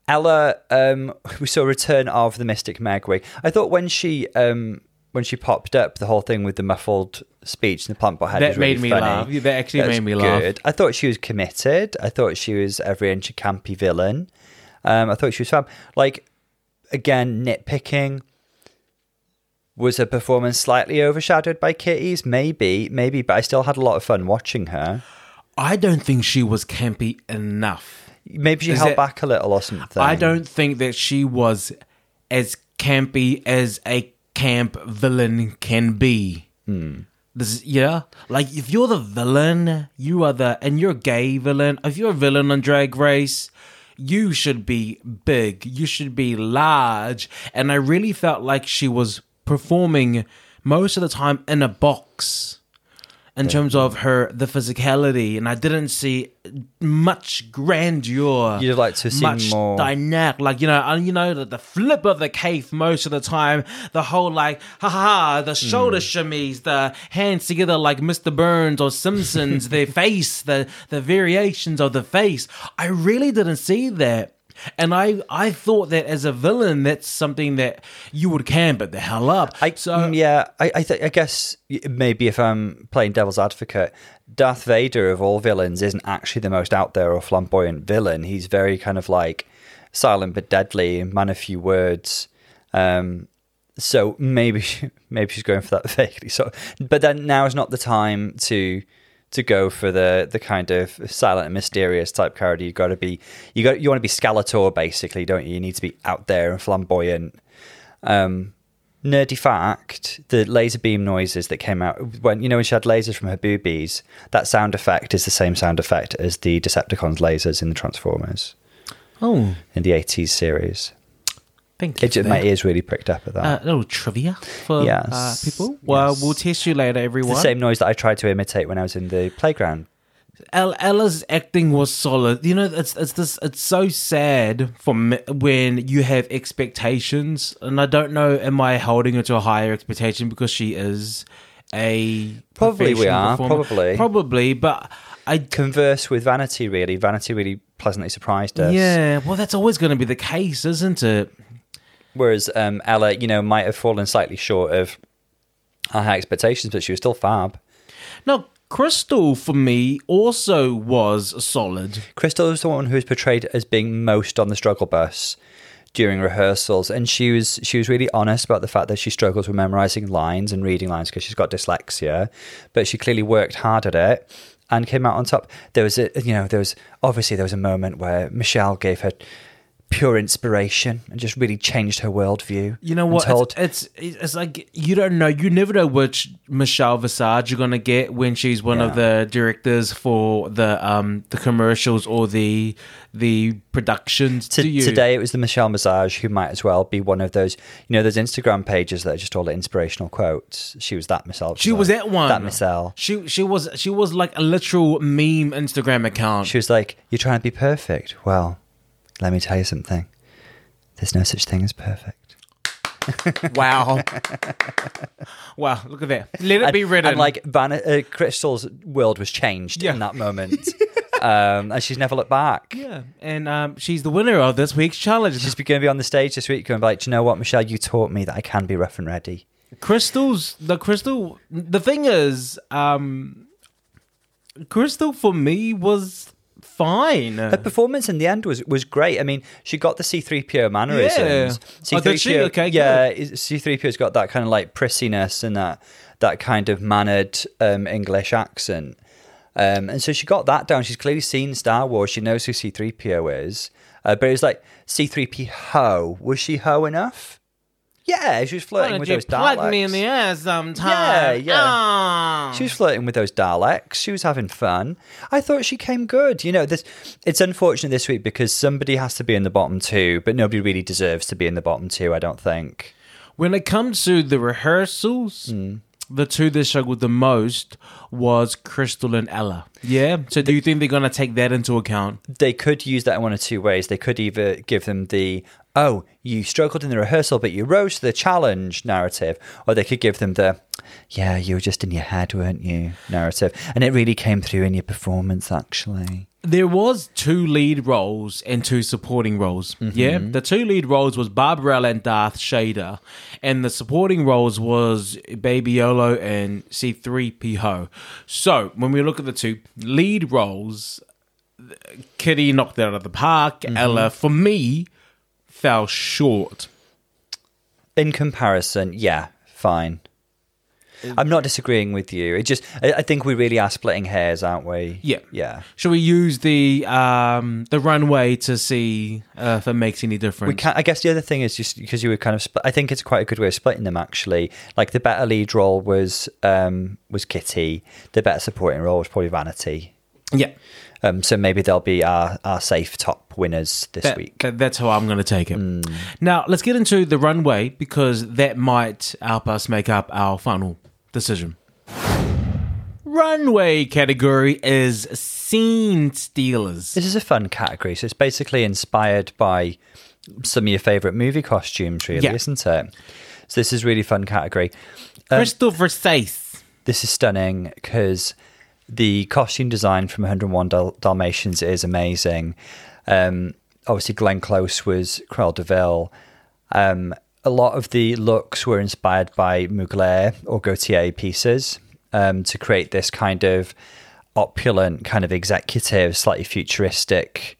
Ella, um, we saw return of the Mystic Megway. I thought when she um, when she popped up, the whole thing with the muffled speech and the plant pot head That was really made me funny. laugh. That actually That's made me laugh. good. I thought she was committed. I thought she was every inch a campy villain. Um, I thought she was fab. Like again, nitpicking. Was her performance slightly overshadowed by Kitty's? Maybe, maybe, but I still had a lot of fun watching her. I don't think she was campy enough. Maybe she Is held back a little or something. I don't think that she was as campy as a camp villain can be. Hmm. This, yeah, like if you're the villain, you are the, and you're a gay villain. If you're a villain on Drag Race, you should be big. You should be large. And I really felt like she was performing most of the time in a box in terms of her the physicality and i didn't see much grandeur You'd like to see much more- dynamic like you know and you know the, the flip of the cave most of the time the whole like ha ha ha the hmm. shoulder shimmies the hands together like mr burns or simpsons their face the the variations of the face. I really didn't see that and I, I thought that as a villain, that's something that you would can, but the hell up. I, so mm, yeah, I, I, th- I guess maybe if I'm playing devil's advocate, Darth Vader of all villains isn't actually the most out there or flamboyant villain. He's very kind of like silent but deadly, man of few words. Um, so maybe she, maybe she's going for that vaguely. So, but then now is not the time to to go for the the kind of silent and mysterious type character. You've got to be you got you want to be Skeletor basically, don't you? You need to be out there and flamboyant. Um, nerdy fact: the laser beam noises that came out when you know when she had lasers from her boobies, that sound effect is the same sound effect as the Decepticons lasers in the Transformers Oh, in the '80s series. Thank you. It, my ears really pricked up at that. Uh, a little trivia for Yes. uh, people. Well, Yes. we'll test you later, It's everyone. the same noise that I tried to imitate when I was in the playground. El- Ella's acting was solid. You know, it's it's this. It's so sad for me when you have expectations, and I don't know. Am I holding her to a higher expectation because she is a Probably we are, performer? probably. probably, but I. Converse with Vanity, really. Vanity really pleasantly surprised us. Yeah, well, that's always going to be the case, isn't it? Whereas um, Ella, you know, might have fallen slightly short of our high expectations, but she was still fab. No, Krystal for me also was solid. Krystal was the one who was portrayed as being most on the struggle bus during rehearsals, and she was she was really honest about the fact that she struggles with memorizing lines and reading lines because she's got dyslexia, but she clearly worked hard at it and came out on top. There was a you know there was obviously there was a moment where Michelle gave her pure inspiration and just really changed her worldview. You know what? told- It's, it's it's like you don't know. You never know which Michelle Visage you're gonna get when she's one of the directors for the um the commercials or the the productions. To- to you Today it was the Michelle Visage who might as well be one of those, you know, those Instagram pages that are just all inspirational quotes. She was that Michelle. she was that one. That Michelle. She she was she was like a literal meme Instagram account. She was like, "You're trying to be perfect." Well, let me tell you something. There's no such thing as perfect. wow, wow! Look at that. Let it be written. And like Van- uh, Krystal's world was changed Yeah. in that moment, um, and she's never looked back. yeah, and um, she's the winner of this week's challenge. She's going to be on the stage this week, going like, "Do you know what, Michelle? You taught me that I can be rough and ready." Crystals, the crystal. The thing is, um, Krystal for me was fine. Her performance in the end was was great. I mean, she got the C3PO mannerisms. Yeah. Oh, did she? Okay, yeah, C3PO's got that kind of like prissiness and that that kind of mannered um, English accent. Um, and so she got that down. She's clearly seen Star Wars. She knows who C3PO is. Uh, but it was like C3P ho. Was she ho enough? Yeah, she was flirting with those plug Daleks. me in the ass sometime? Yeah, yeah. Ah. She was flirting with those Daleks. She was having fun. I thought she came good. You know, this it's unfortunate this week because somebody has to be in the bottom two, but nobody really deserves to be in the bottom two. I don't think. When it comes to the rehearsals, Hmm. The two that struggled the most was Krystal and Ella. Yeah. So do you think they're gonna take that into account? They could use that in one of two ways. They could either give them the "oh, you struggled in the rehearsal, but you rose to the challenge" narrative, or they could give them the "yeah, you were just in your head, weren't you?" narrative, and it really came through in your performance, actually. There was two lead roles and two supporting roles. Mm-hmm. Yeah, the two lead roles was Barbarella and Darth Shader, and the supporting roles was Baby Yolo and C3PO. So when we look at the two lead roles, Kitty knocked it out of the park. Mm-hmm. Ella, for me, fell short. In comparison, yeah, fine. I'm not disagreeing with you. It just, I I think we really are splitting hairs, aren't we? Yeah. yeah. Shall we use the um, the runway to see uh, if it makes any difference? We can I guess the other thing is just because you were kind of. Split, I think it's quite a good way of splitting them. Actually, like the better lead role was um, was Kitty. The better supporting role was probably Vanity. Yeah. Um, so maybe they'll be our, our safe top winners this That- week. that- that's how I'm going to take it. Now, let's get into the runway because that might help us make up our final decision. Runway category is scene stealers. This is a fun category. So it's basically inspired by some of your favorite movie costumes, really, Yeah. isn't it? So this is really fun category. Krystal Versace. This is stunning because the costume design from 101 Dal- Dalmatians is amazing. Um, obviously, Glenn Close was Cruella de Vil. Um, a lot of the looks were inspired by Mugler or Gautier pieces um, to create this kind of opulent, kind of executive, slightly futuristic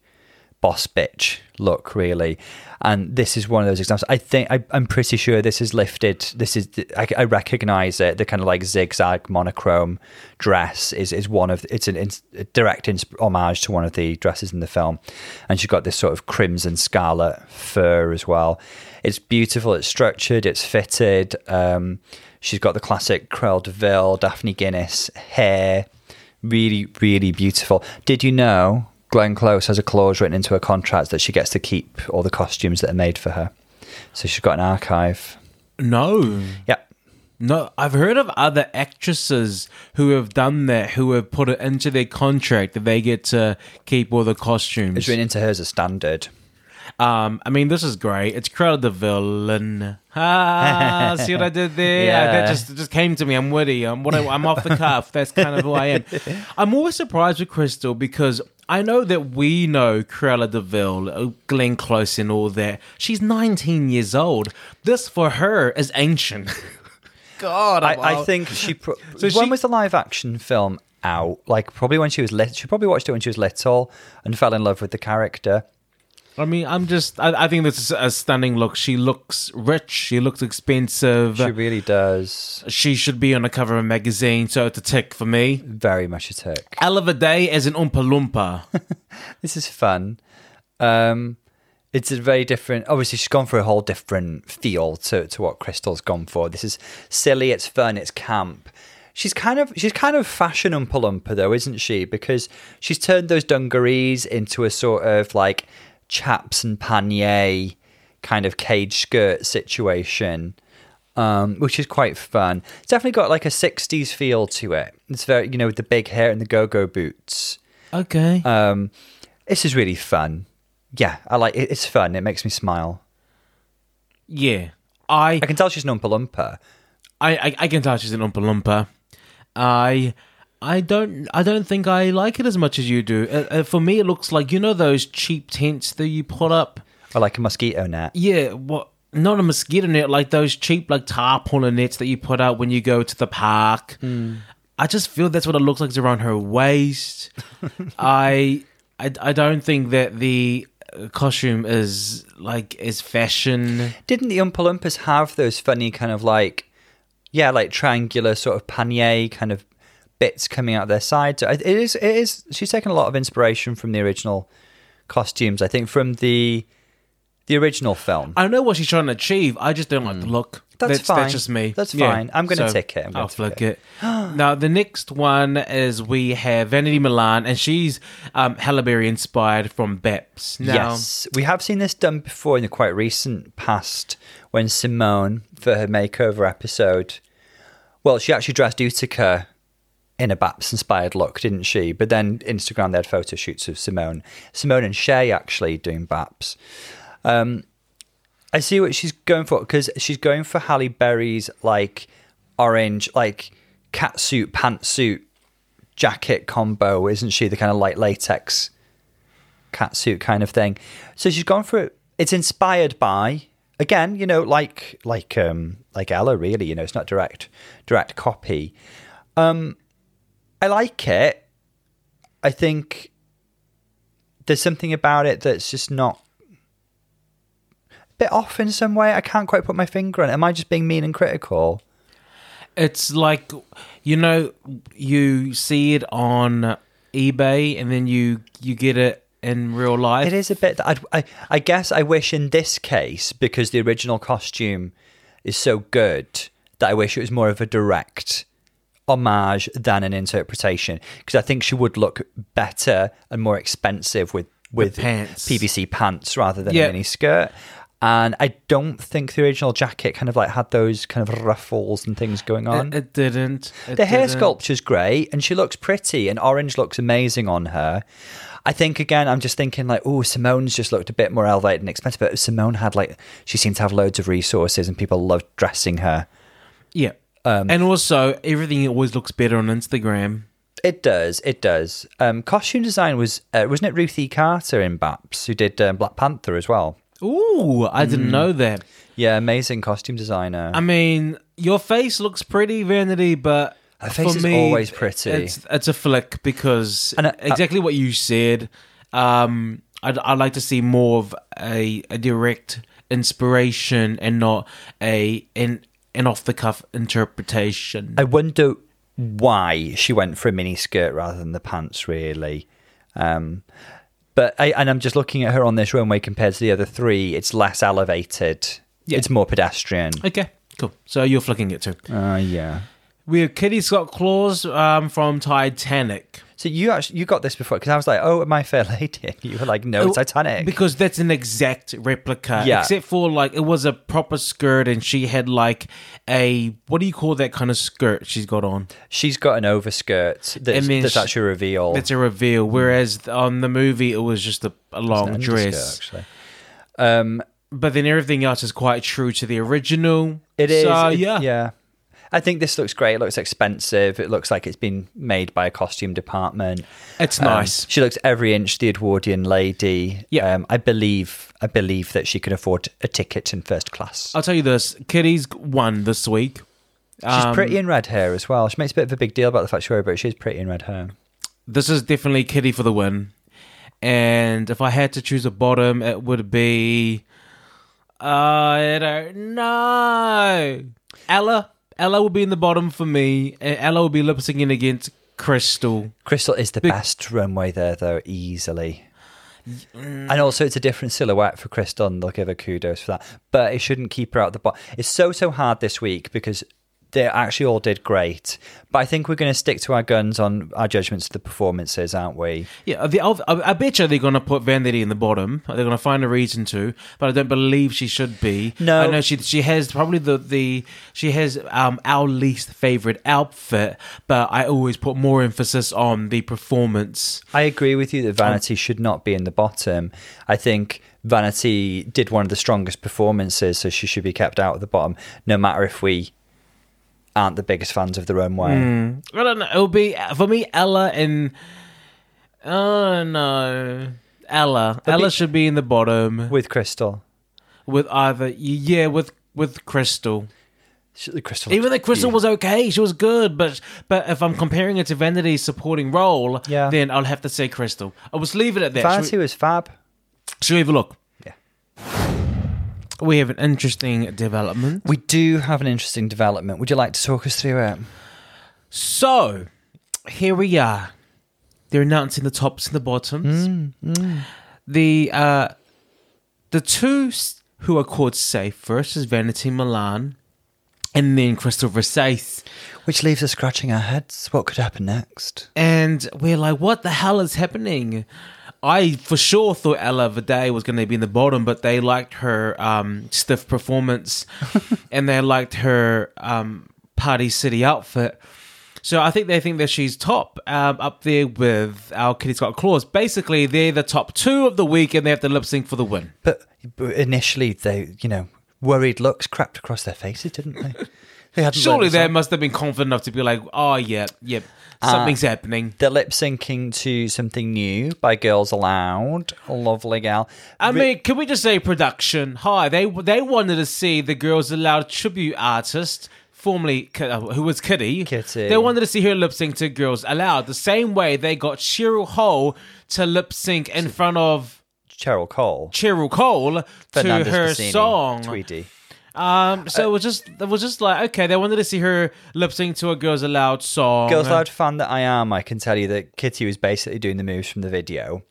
boss bitch look, really. And this is one of those examples. I think I, I'm pretty sure this is lifted. This is I, I recognize it. The kind of like zigzag monochrome dress is is one of it's an it's a direct homage to one of the dresses in the film, and she's got this sort of crimson scarlet fur as well. It's beautiful. It's structured. It's fitted. Um, she's got the classic Cruella de Vil, Daphne Guinness hair. Really, really beautiful. Did you know Glenn Close has a clause written into her contract that she gets to keep all the costumes that are made for her. So she's got an archive. No. Yeah. No, I've heard of other actresses who have done that, who have put it into their contract that they get to keep all the costumes. It's written into her as a standard. Um, I mean, this is great. It's Cruella de Vil. Ah, see what I did there? Yeah. That just just came to me. I'm witty. I'm what I, I'm off the cuff. That's kind of who I am. I'm always surprised with Krystal because I know that we know Cruella de Vil, uh, Glenn Close, and all that. She's 19 years old. This for her is ancient. God, I'm I, I think she. Pro- So when she- was the live action film out? Like probably when she was little. She probably watched it when she was little and fell in love with the character. I mean, I'm just. I, I think this is a stunning look. She looks rich. She looks expensive. She really does. she should be on the cover of a magazine, so it's a tick for me. Very much a tick. Ella Vaday as an Oompa Loompa. This is fun. Um, it's a very different. Obviously, she's gone for a whole different feel to to what Krystal's gone for. This is silly. It's fun. It's camp. She's kind of she's kind of fashion Oompa Loompa though, isn't she? Because she's turned those dungarees into a sort of like chaps and panier kind of cage skirt situation. Um, which is quite fun. It's definitely got like a '60s feel to it. It's very, you know, with the big hair and the go-go boots. okay. Um, this is really fun. Yeah, I like it. It's fun. It makes me smile. yeah. I, I can tell she's an Oompa Loompa. I, I, I can tell she's an Oompa Loompa. I. I don't. I don't think I like it as much as you do. Uh, uh, for me, it looks like you know those cheap tents that you put up. I like a mosquito net. Yeah, what? Not a mosquito net, like those cheap like tarpaulin nets that you put out when you go to the park. I just feel that's what it looks like it's around her waist. I, I, I don't think that the uh, costume is like is fashion. Didn't the Oompa Loompas have those funny kind of like, yeah, like triangular sort of panier kind of bits coming out their sides? It is. It is. She's taken a lot of inspiration from the original costumes. I think from the the original film. I know what she's trying to achieve. I just don't like the look. That's fine. That's just me. That's fine. I'm gonna take it. I'm I'll flick it. now the next one is we have Vanity Milan, and she's um, Halle Berry inspired from Baps. Now, Yes, we have seen this done before in the quite recent past when Simone, for her makeover episode, well, she actually dressed Utica in a Baps inspired look, didn't she? But then Instagram, they had photo shoots of Simone. Simone and Shea actually doing Baps. Um, I see what she's going for because she's going for Halle Berry's like orange, like catsuit, pantsuit, jacket combo, isn't she? The kind of light latex catsuit kind of thing. So she's gone for it. It's inspired by again, you know, like like um like Ella really, you know, it's not direct direct copy. Um I like it. I think there's something about it that's just not a bit off in some way. I can't quite put my finger on it. Am I just being mean and critical? it's like you know you see it on eBay, and then you you get it in real life. It is a bit. I'd, I I guess I wish in this case because the original costume is so good that I wish it was more of a direct homage than an interpretation because I think she would look better and more expensive with with pants. PVC pants rather than a mini skirt. And I don't think the original jacket kind of like had those kind of ruffles and things going on. It, it didn't. It The hair didn't. sculpture's great, and she looks pretty, and orange looks amazing on her. I think again, I'm just thinking like, oh, Simone's just looked a bit more elevated and expensive, but Simone had like, she seemed to have loads of resources, and people loved dressing her. Yeah. Um, and also, everything always looks better on Instagram. It does, it does. Um, costume design was uh, wasn't it Ruthie Carter in Baps who did um, Black Panther as well? Ooh, I Mm. didn't know that. Yeah, amazing costume designer. I mean, your face looks pretty, Vanity, but Her face for is me, always pretty. It's it's a flick because And I- exactly what you said. Um, I'd, I'd like to see more of a, a direct inspiration and not a an, an off the cuff interpretation. I wonder why she went for a mini skirt rather than the pants, really. Um, but I, and I'm just looking at her on this runway compared to the other three. It's less elevated. Yeah. It's more pedestrian. okay, cool. So you're flicking it too. Uh, yeah. We have Kitty Scott Claus um, from Titanic. So you actually you got this before because I was like, "Oh, My Fair Lady," and you were like, "No, it's Oh, Titanic." Because that's an exact replica. Yeah. Except for like it was a proper skirt and she had like a what do you call that kind of skirt she's got on? she's got an overskirt that's, that's she- actually a reveal. That's a reveal. Whereas on the movie it was just a, a long dress. actually. Um, But then everything else is quite true to the original. It is. So, it- yeah. yeah. I think this looks great. It looks expensive. It looks like it's been made by a costume department. It's Um, nice. she looks every inch the Edwardian lady. Yeah. Um, I believe. I believe that she can afford a ticket in first class. I'll tell you this: Kitty's won this week. She's Um, pretty in red hair as well. She makes a bit of a big deal about the fact she wears it, but she's pretty in red hair. This is definitely Kitty for the win. And if I had to choose a bottom, it would be. I don't know. Ella. Ella will be in the bottom for me. Ella will be lip syncing against Krystal. Krystal is the Big- best runway there, though, easily. Mm. And also, it's a different silhouette for Krystal, and they'll give her kudos for that. But it shouldn't keep her out the bottom. It's so, so hard this week because they actually all did great. But I think we're going to stick to our guns on our judgments of the performances, aren't we? Yeah, the, I, I bet you they're going to put Vanity in the bottom. They're going to find a reason to, but I don't believe she should be. No. I know she she has probably the, the she has um our least favorite outfit, but I always put more emphasis on the performance. I agree with you that Vanity should not be in the bottom. I think Vanity did one of the strongest performances, so she should be kept out of the bottom, no matter if we aren't the biggest fans of the runway. Hmm. I don't know. It'll be for me Ella and oh no. Ella. Ella be- should be in the bottom With Krystal. with either yeah with with Krystal. She- Krystal Even though looked Krystal was okay, she was good, but but if I'm comparing it to Vanity's supporting role, Yeah. then I'll have to say Krystal. I was leaving it there. that. Vanity we, was fab. should we have a look? We have an interesting development. We do have an interesting development. Would you like to talk us through it? So here we are. They're announcing the tops and the bottoms. The uh, the two who are called safe first is Vanity Milan, and then Krystal Versace. Which leaves us scratching our heads. What could happen next? And we're like, what the hell is happening? I for sure thought Ella Vaday was going to be in the bottom, but they liked her um, stiff performance and they liked her um, Party City outfit. So I think they think that she's top um, up there with our Kitty Scott Claus. Basically, they're the top two of the week and they have to lip sync for the win. But, initially, they, you know, worried looks crept across their faces, didn't they? They hadn't Surely they the must have been confident enough to be like, oh, yeah, yeah, yep, Uh, something's happening. They're lip syncing to something new by Girls Aloud. Lovely gal. I Re- mean, can we just say production? Hi, they they wanted to see the Girls Aloud tribute artist, formerly uh, who was Kitty. Kitty. They wanted to see her lip sync to Girls Aloud the same way they got Cheryl Hole to lip sync in front of Cheryl Cole. Cheryl Cole Fernandez to her song. Tweety. Um, so it was just it was just like okay, they wanted to see her lip sync to a Girls Aloud song. Girls Aloud fan that I am, I can tell you that Kitty was basically doing the moves from the video.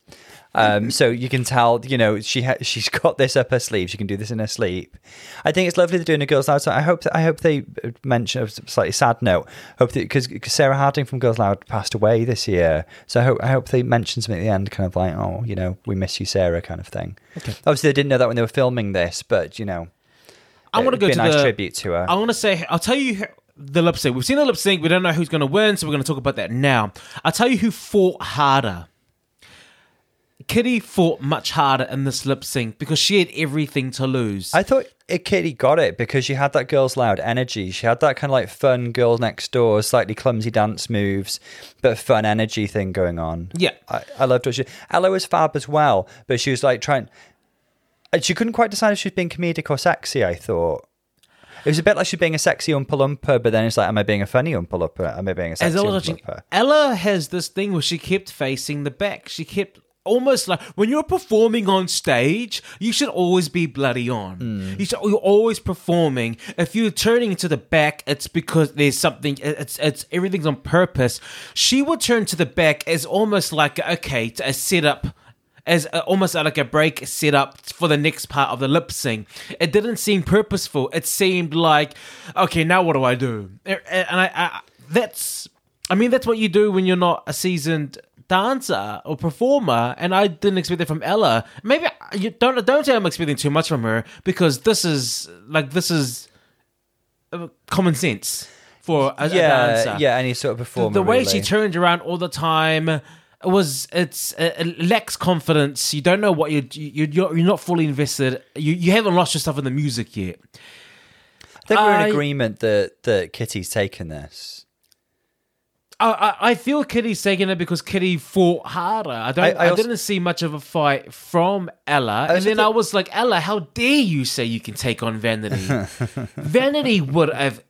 Um, so you can tell, you know, she ha- she's got this up her sleeve. She can do this in her sleep. I think it's lovely they're doing a Girls Aloud. song. I hope that, I hope they mention a slightly sad note. Hope that because Sarah Harding from Girls Aloud passed away this year, so I hope I hope they mention something at the end, kind of like, oh, you know, we miss you, Sarah, kind of thing. Okay. Obviously, they didn't know that when they were filming this, but you know, I want to go to nice the tribute to her. I want to say, I'll tell you the lip sync. We've seen the lip sync. We don't know who's going to win, so we're going to talk about that now. I'll tell you who fought harder. Kitty fought much harder in this lip sync because she had everything to lose. I thought it, Katie got it because she had that Girls Aloud energy. She had that kind of like fun girl next door, slightly clumsy dance moves, but fun energy thing going on. Yeah. I, I loved what she. Ella was fab as well, but she was like trying. And She couldn't quite decide if she was being comedic or sexy. I thought it was a bit like she's being a sexy Oompa Loompa, but then it's like, am I being a funny Oompa Loompa? Am I being a As sexy I was Oompa watching, Ella has this thing where she kept facing the back. She kept almost like when you're performing on stage, you should always be bloody on. Hmm. You should, you're always performing. If you're turning to the back, it's because there's something. It's it's everything's on purpose. She would turn to the back as almost like okay, a setup as a, almost like a break set up for the next part of the lip sync. It didn't seem purposeful. It seemed like, okay, now what do I do? And I, I that's, I mean, that's what you do when you're not a seasoned dancer or performer. And I didn't expect that from Ella. Maybe you don't don't say I'm expecting too much from her because this is like this is uh, common sense for a, a yeah, dancer yeah, any sort of the, performer. the way she turned around all the time was it's uh, it lacks confidence. You don't know what you you you're, you're not fully invested. You you haven't lost yourself in the music yet. I think we're in agreement that that Kitty's taken this. I, I I feel Kitty's taking it because Kitty fought harder. I don't. I- I, I also- didn't see much of a fight from Ella, and then I was like, Ella, how dare you say you can take on Vanity? Vanity would have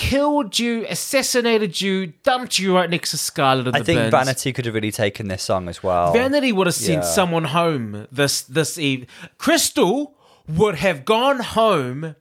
killed you, assassinated you, dumped you right next to Scarlett in I the think bins. Vanity could have really taken this song as well. Vanity would have sent Yeah. someone home this this evening. Krystal would have gone home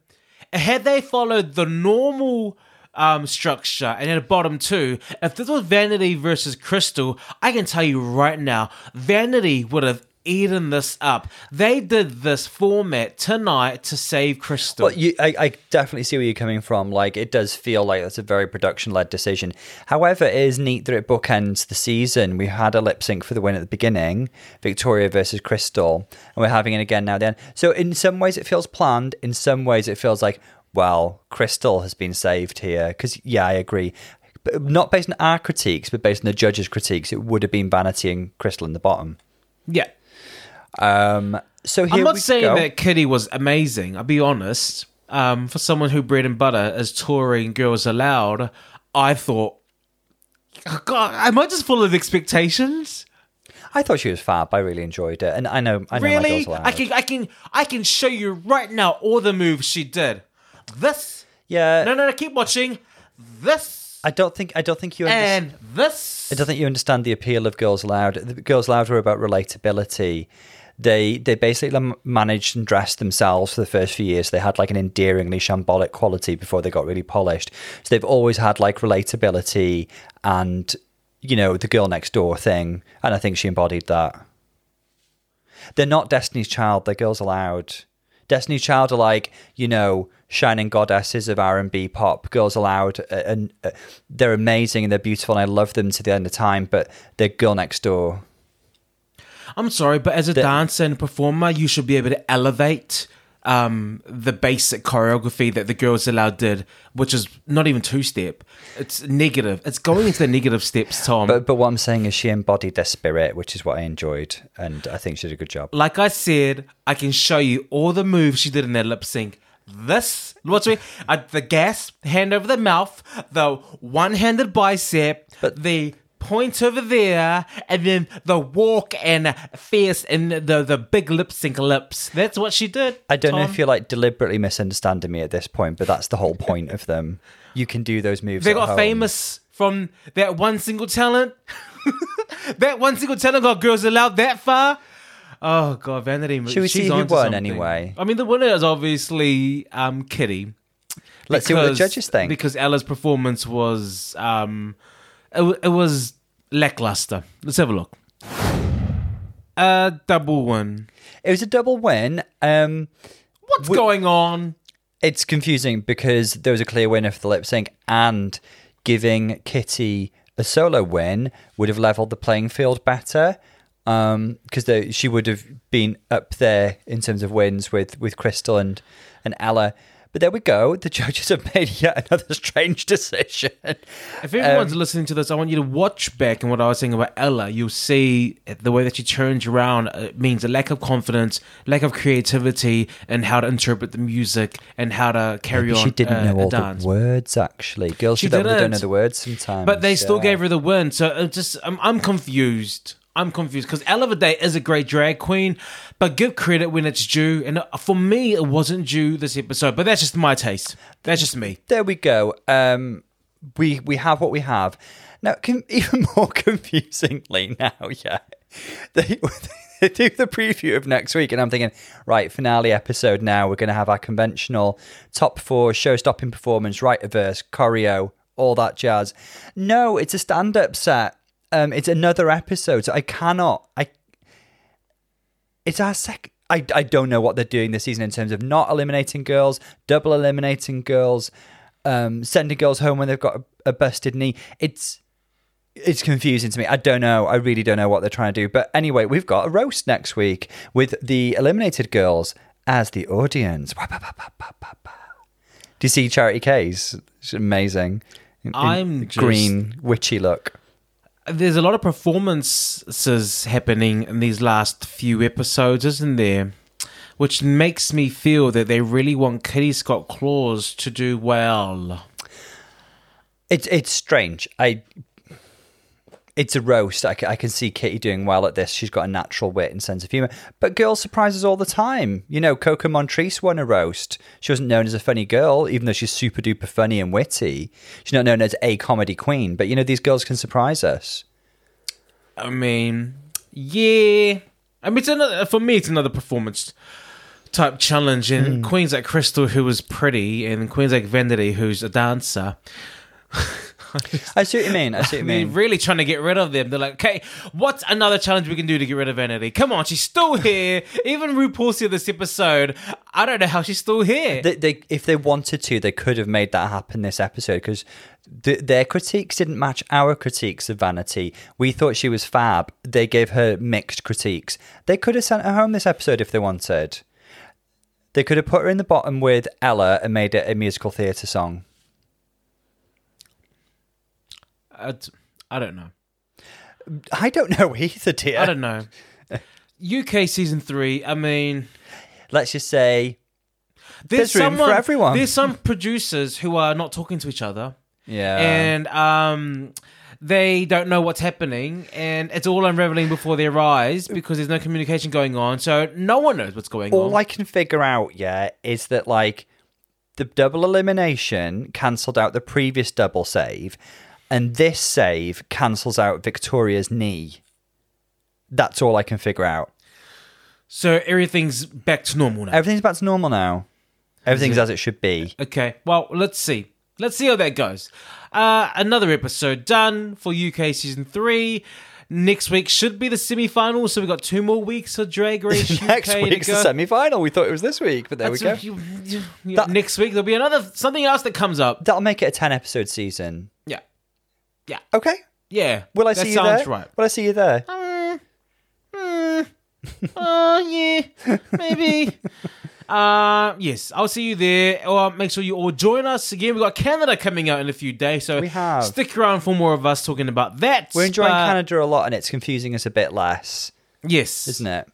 had they followed the normal um, structure and at bottom two. If this was Vanity versus Krystal, I can tell you right now, Vanity would have eaten this up. They did this format tonight to save Krystal. Well, you, I, I definitely see where you're coming from. Like, it does feel like that's a very production led decision. However, it is neat that it bookends the season. We had a lip sync for the win at the beginning, Victoria versus Krystal, and we're having it again now. Then, so in some ways, it feels planned. In some ways, it feels like, well, Krystal has been saved here. Because yeah, I agree. But not based on our critiques, but based on the judges' critiques, it would have been Vanity and Krystal in the bottom. yeah. Um, so here I'm not saying go. that Kitty was amazing. I'll be honest. Um, for someone who bread and butter is touring Girls Aloud, I thought, oh, God, am I just full of expectations? I thought she was fab. I really enjoyed it, and I know, I know really? Girls Aloud. I can, I can, I can show you right now all the moves she did. This, Yeah, no, no, no, keep watching. This I don't think I don't think you understand. and this. I don't think you understand the appeal of Girls Aloud. The Girls Aloud were about relatability. They they basically managed and dressed themselves for the first few years. They had like an endearingly shambolic quality before they got really polished. So they've always had like relatability and you know the girl next door thing, and I think she embodied that. They're not Destiny's Child. They're Girls Aloud. Destiny's Child are like you know shining goddesses of R and B pop. Girls Aloud, uh, and uh, they're amazing and they're beautiful, and I love them to the end of time. But they're Girl Next Door. I'm sorry, but as a dancer and performer, you should be able to elevate um, the basic choreography that the Girls Aloud did, which is not even two step. It's negative. It's going into the negative steps, Tom. But but what I'm saying is she embodied their spirit, which is what I enjoyed, and I think she did a good job. like I said, I can show you all the moves she did in that lip sync. This, what's it? Uh, the gas, hand over the mouth, the one-handed bicep, But- the point over there, and then the walk and face and the the big lip sync lips. That's what she did. I don't know if you're like deliberately misunderstanding me at this point, but that's the whole point of them. You can do those moves. They got home. famous from that one single talent. that one single talent got Girls Aloud that far. Oh god, Vanity. Should we she's see who won something. anyway? I mean, the winner is obviously um, Kitty. Let's see what the judges think. Because Ella's performance was um, it, it was lackluster. Let's have a look. A double win. It was a double win. Um, What's going on? it's confusing because there was a clear winner for the lip sync, and giving Kitty a solo win would have leveled the playing field better. Because she would have been up there in terms of wins with, with Krystal and, and Ella. But there we go. The judges have made yet another strange decision. If everyone's um, listening to this, I want you to watch back and what I was saying about Ella. You'll see the way that she turns around it means a lack of confidence, lack of creativity, and how to interpret the music and how to carry on. she didn't uh, know all dance. the words, actually. Girls She don't, don't know the words sometimes. But they still yeah. gave her the win. So it just, I'm, I'm confused. I'm confused because Ella Day is a great drag queen, but give credit when it's due. And for me, it wasn't due this episode. But that's just my taste. That's just me. there we go. Um, we we have what we have now. Even more confusingly now, yeah, they, they do the preview of next week, and I'm thinking, right, finale episode now. We're going to have our conventional top four show stopping performance, right verse, choreo, all that jazz. No, it's a stand up set. Um, it's another episode. So I cannot. I. It's our second. I, I don't know what they're doing this season in terms of not eliminating girls, double eliminating girls, um, sending girls home when they've got a, a busted knee. It's it's confusing to me. I don't know. I really don't know what they're trying to do. But anyway, we've got a roast next week with the eliminated girls as the audience. Do you see Charity Kase? It's amazing. In- in I'm just- green witchy look. There's a lot of performances happening in these last few episodes, isn't there? Which makes me feel that they really want Kitty Scott Claus to do well. It's it's strange. I it's a roast. I, I can see Kitty doing well at this. She's got a natural wit and sense of humor. But girls surprise us all the time. You know, Coco Montrese won a roast. She wasn't known as a funny girl, even though she's super duper funny and witty. She's not known as a comedy queen. But you know, these girls can surprise us. I mean, yeah. I mean, it's another for me. It's another performance type challenge. And hmm. queens like Krystal, who was pretty, and queens like Vanity, who's a dancer. I see what you mean. I see what you They're mean. really trying to get rid of them. They're like, okay, what's another challenge we can do to get rid of Vanity? Come on, she's still here. Even RuPaul said this episode. I don't know how she's still here. They, they, if they wanted to, they could have made that happen this episode because th- their critiques didn't match our critiques of Vanity. We thought she was fab. They gave her mixed critiques. They could have sent her home this episode if they wanted. They could have put her in the bottom with Ella and made it a musical theatre song. I, I don't know. I don't know either, dear. I don't know. UK season three. I mean, Let's just say, there's, There's room for everyone. There's some producers who are not talking to each other, yeah. and um, they don't know what's happening, and it's all unraveling before their eyes because there's no communication going on. So no one knows what's going all on. All I can figure out, yeah, is that like the double elimination cancelled out the previous double save, and this save cancels out Victoria's knee. That's all I can figure out. so everything's back to normal now. Everything's back to normal now. Everything's as it should be. Okay, well, let's see. Let's see how that goes. Uh, another episode done for UK season three. Next week should be the semi final, so we've got two more weeks of Drag Race UK Next to week's the go. semi final. We thought it was this week, but there we go. That's- you- you- you- That- next week there'll be another something else that comes up. That'll make it a 10 episode season. Yeah, Okay. yeah. Will I that see you sounds there? right. Will I see you there? Oh yeah, maybe. Uh, yes, I'll see you there. Or make sure you all join us again. We've got Canada coming out in a few days, so We have. stick around for more of us talking about that. We're enjoying But- Canada a lot and it's confusing us a bit less, Yes, isn't it?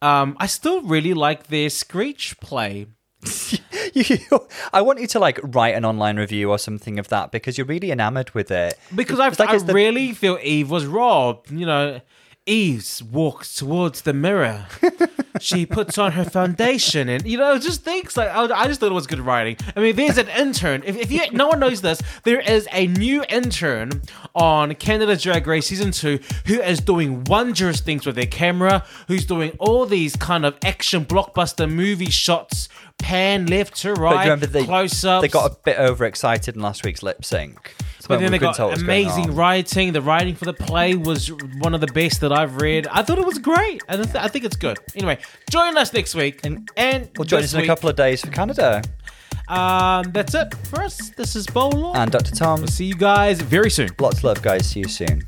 Um, I still really like their Screech play. I want you to like write an online review or something of that because you're really enamored with it. Because I, like I the- really feel Eve was robbed. You know, Eve walks towards the mirror. she puts on her foundation, and you know, just thinks like I, I just thought it was good writing. I mean, there's an intern. If, if you no one knows this, there is a new intern on Canada Drag Race season two who is doing wondrous things with their camera. Who's doing all these kind of action blockbuster movie shots, pan left to right, they, close ups. they got a bit overexcited in last week's lip sync. But then they got tell what was going amazing writing. The writing for the play was one of the best that I've read. I thought it was great, and I, th- I think it's good. Anyway, join us next week, and, and We'll join us in a couple of days for Canada. Um, that's it for us. This is Bolo. And Dr. Tom, We'll see you guys very soon. lots of love, guys. See you soon.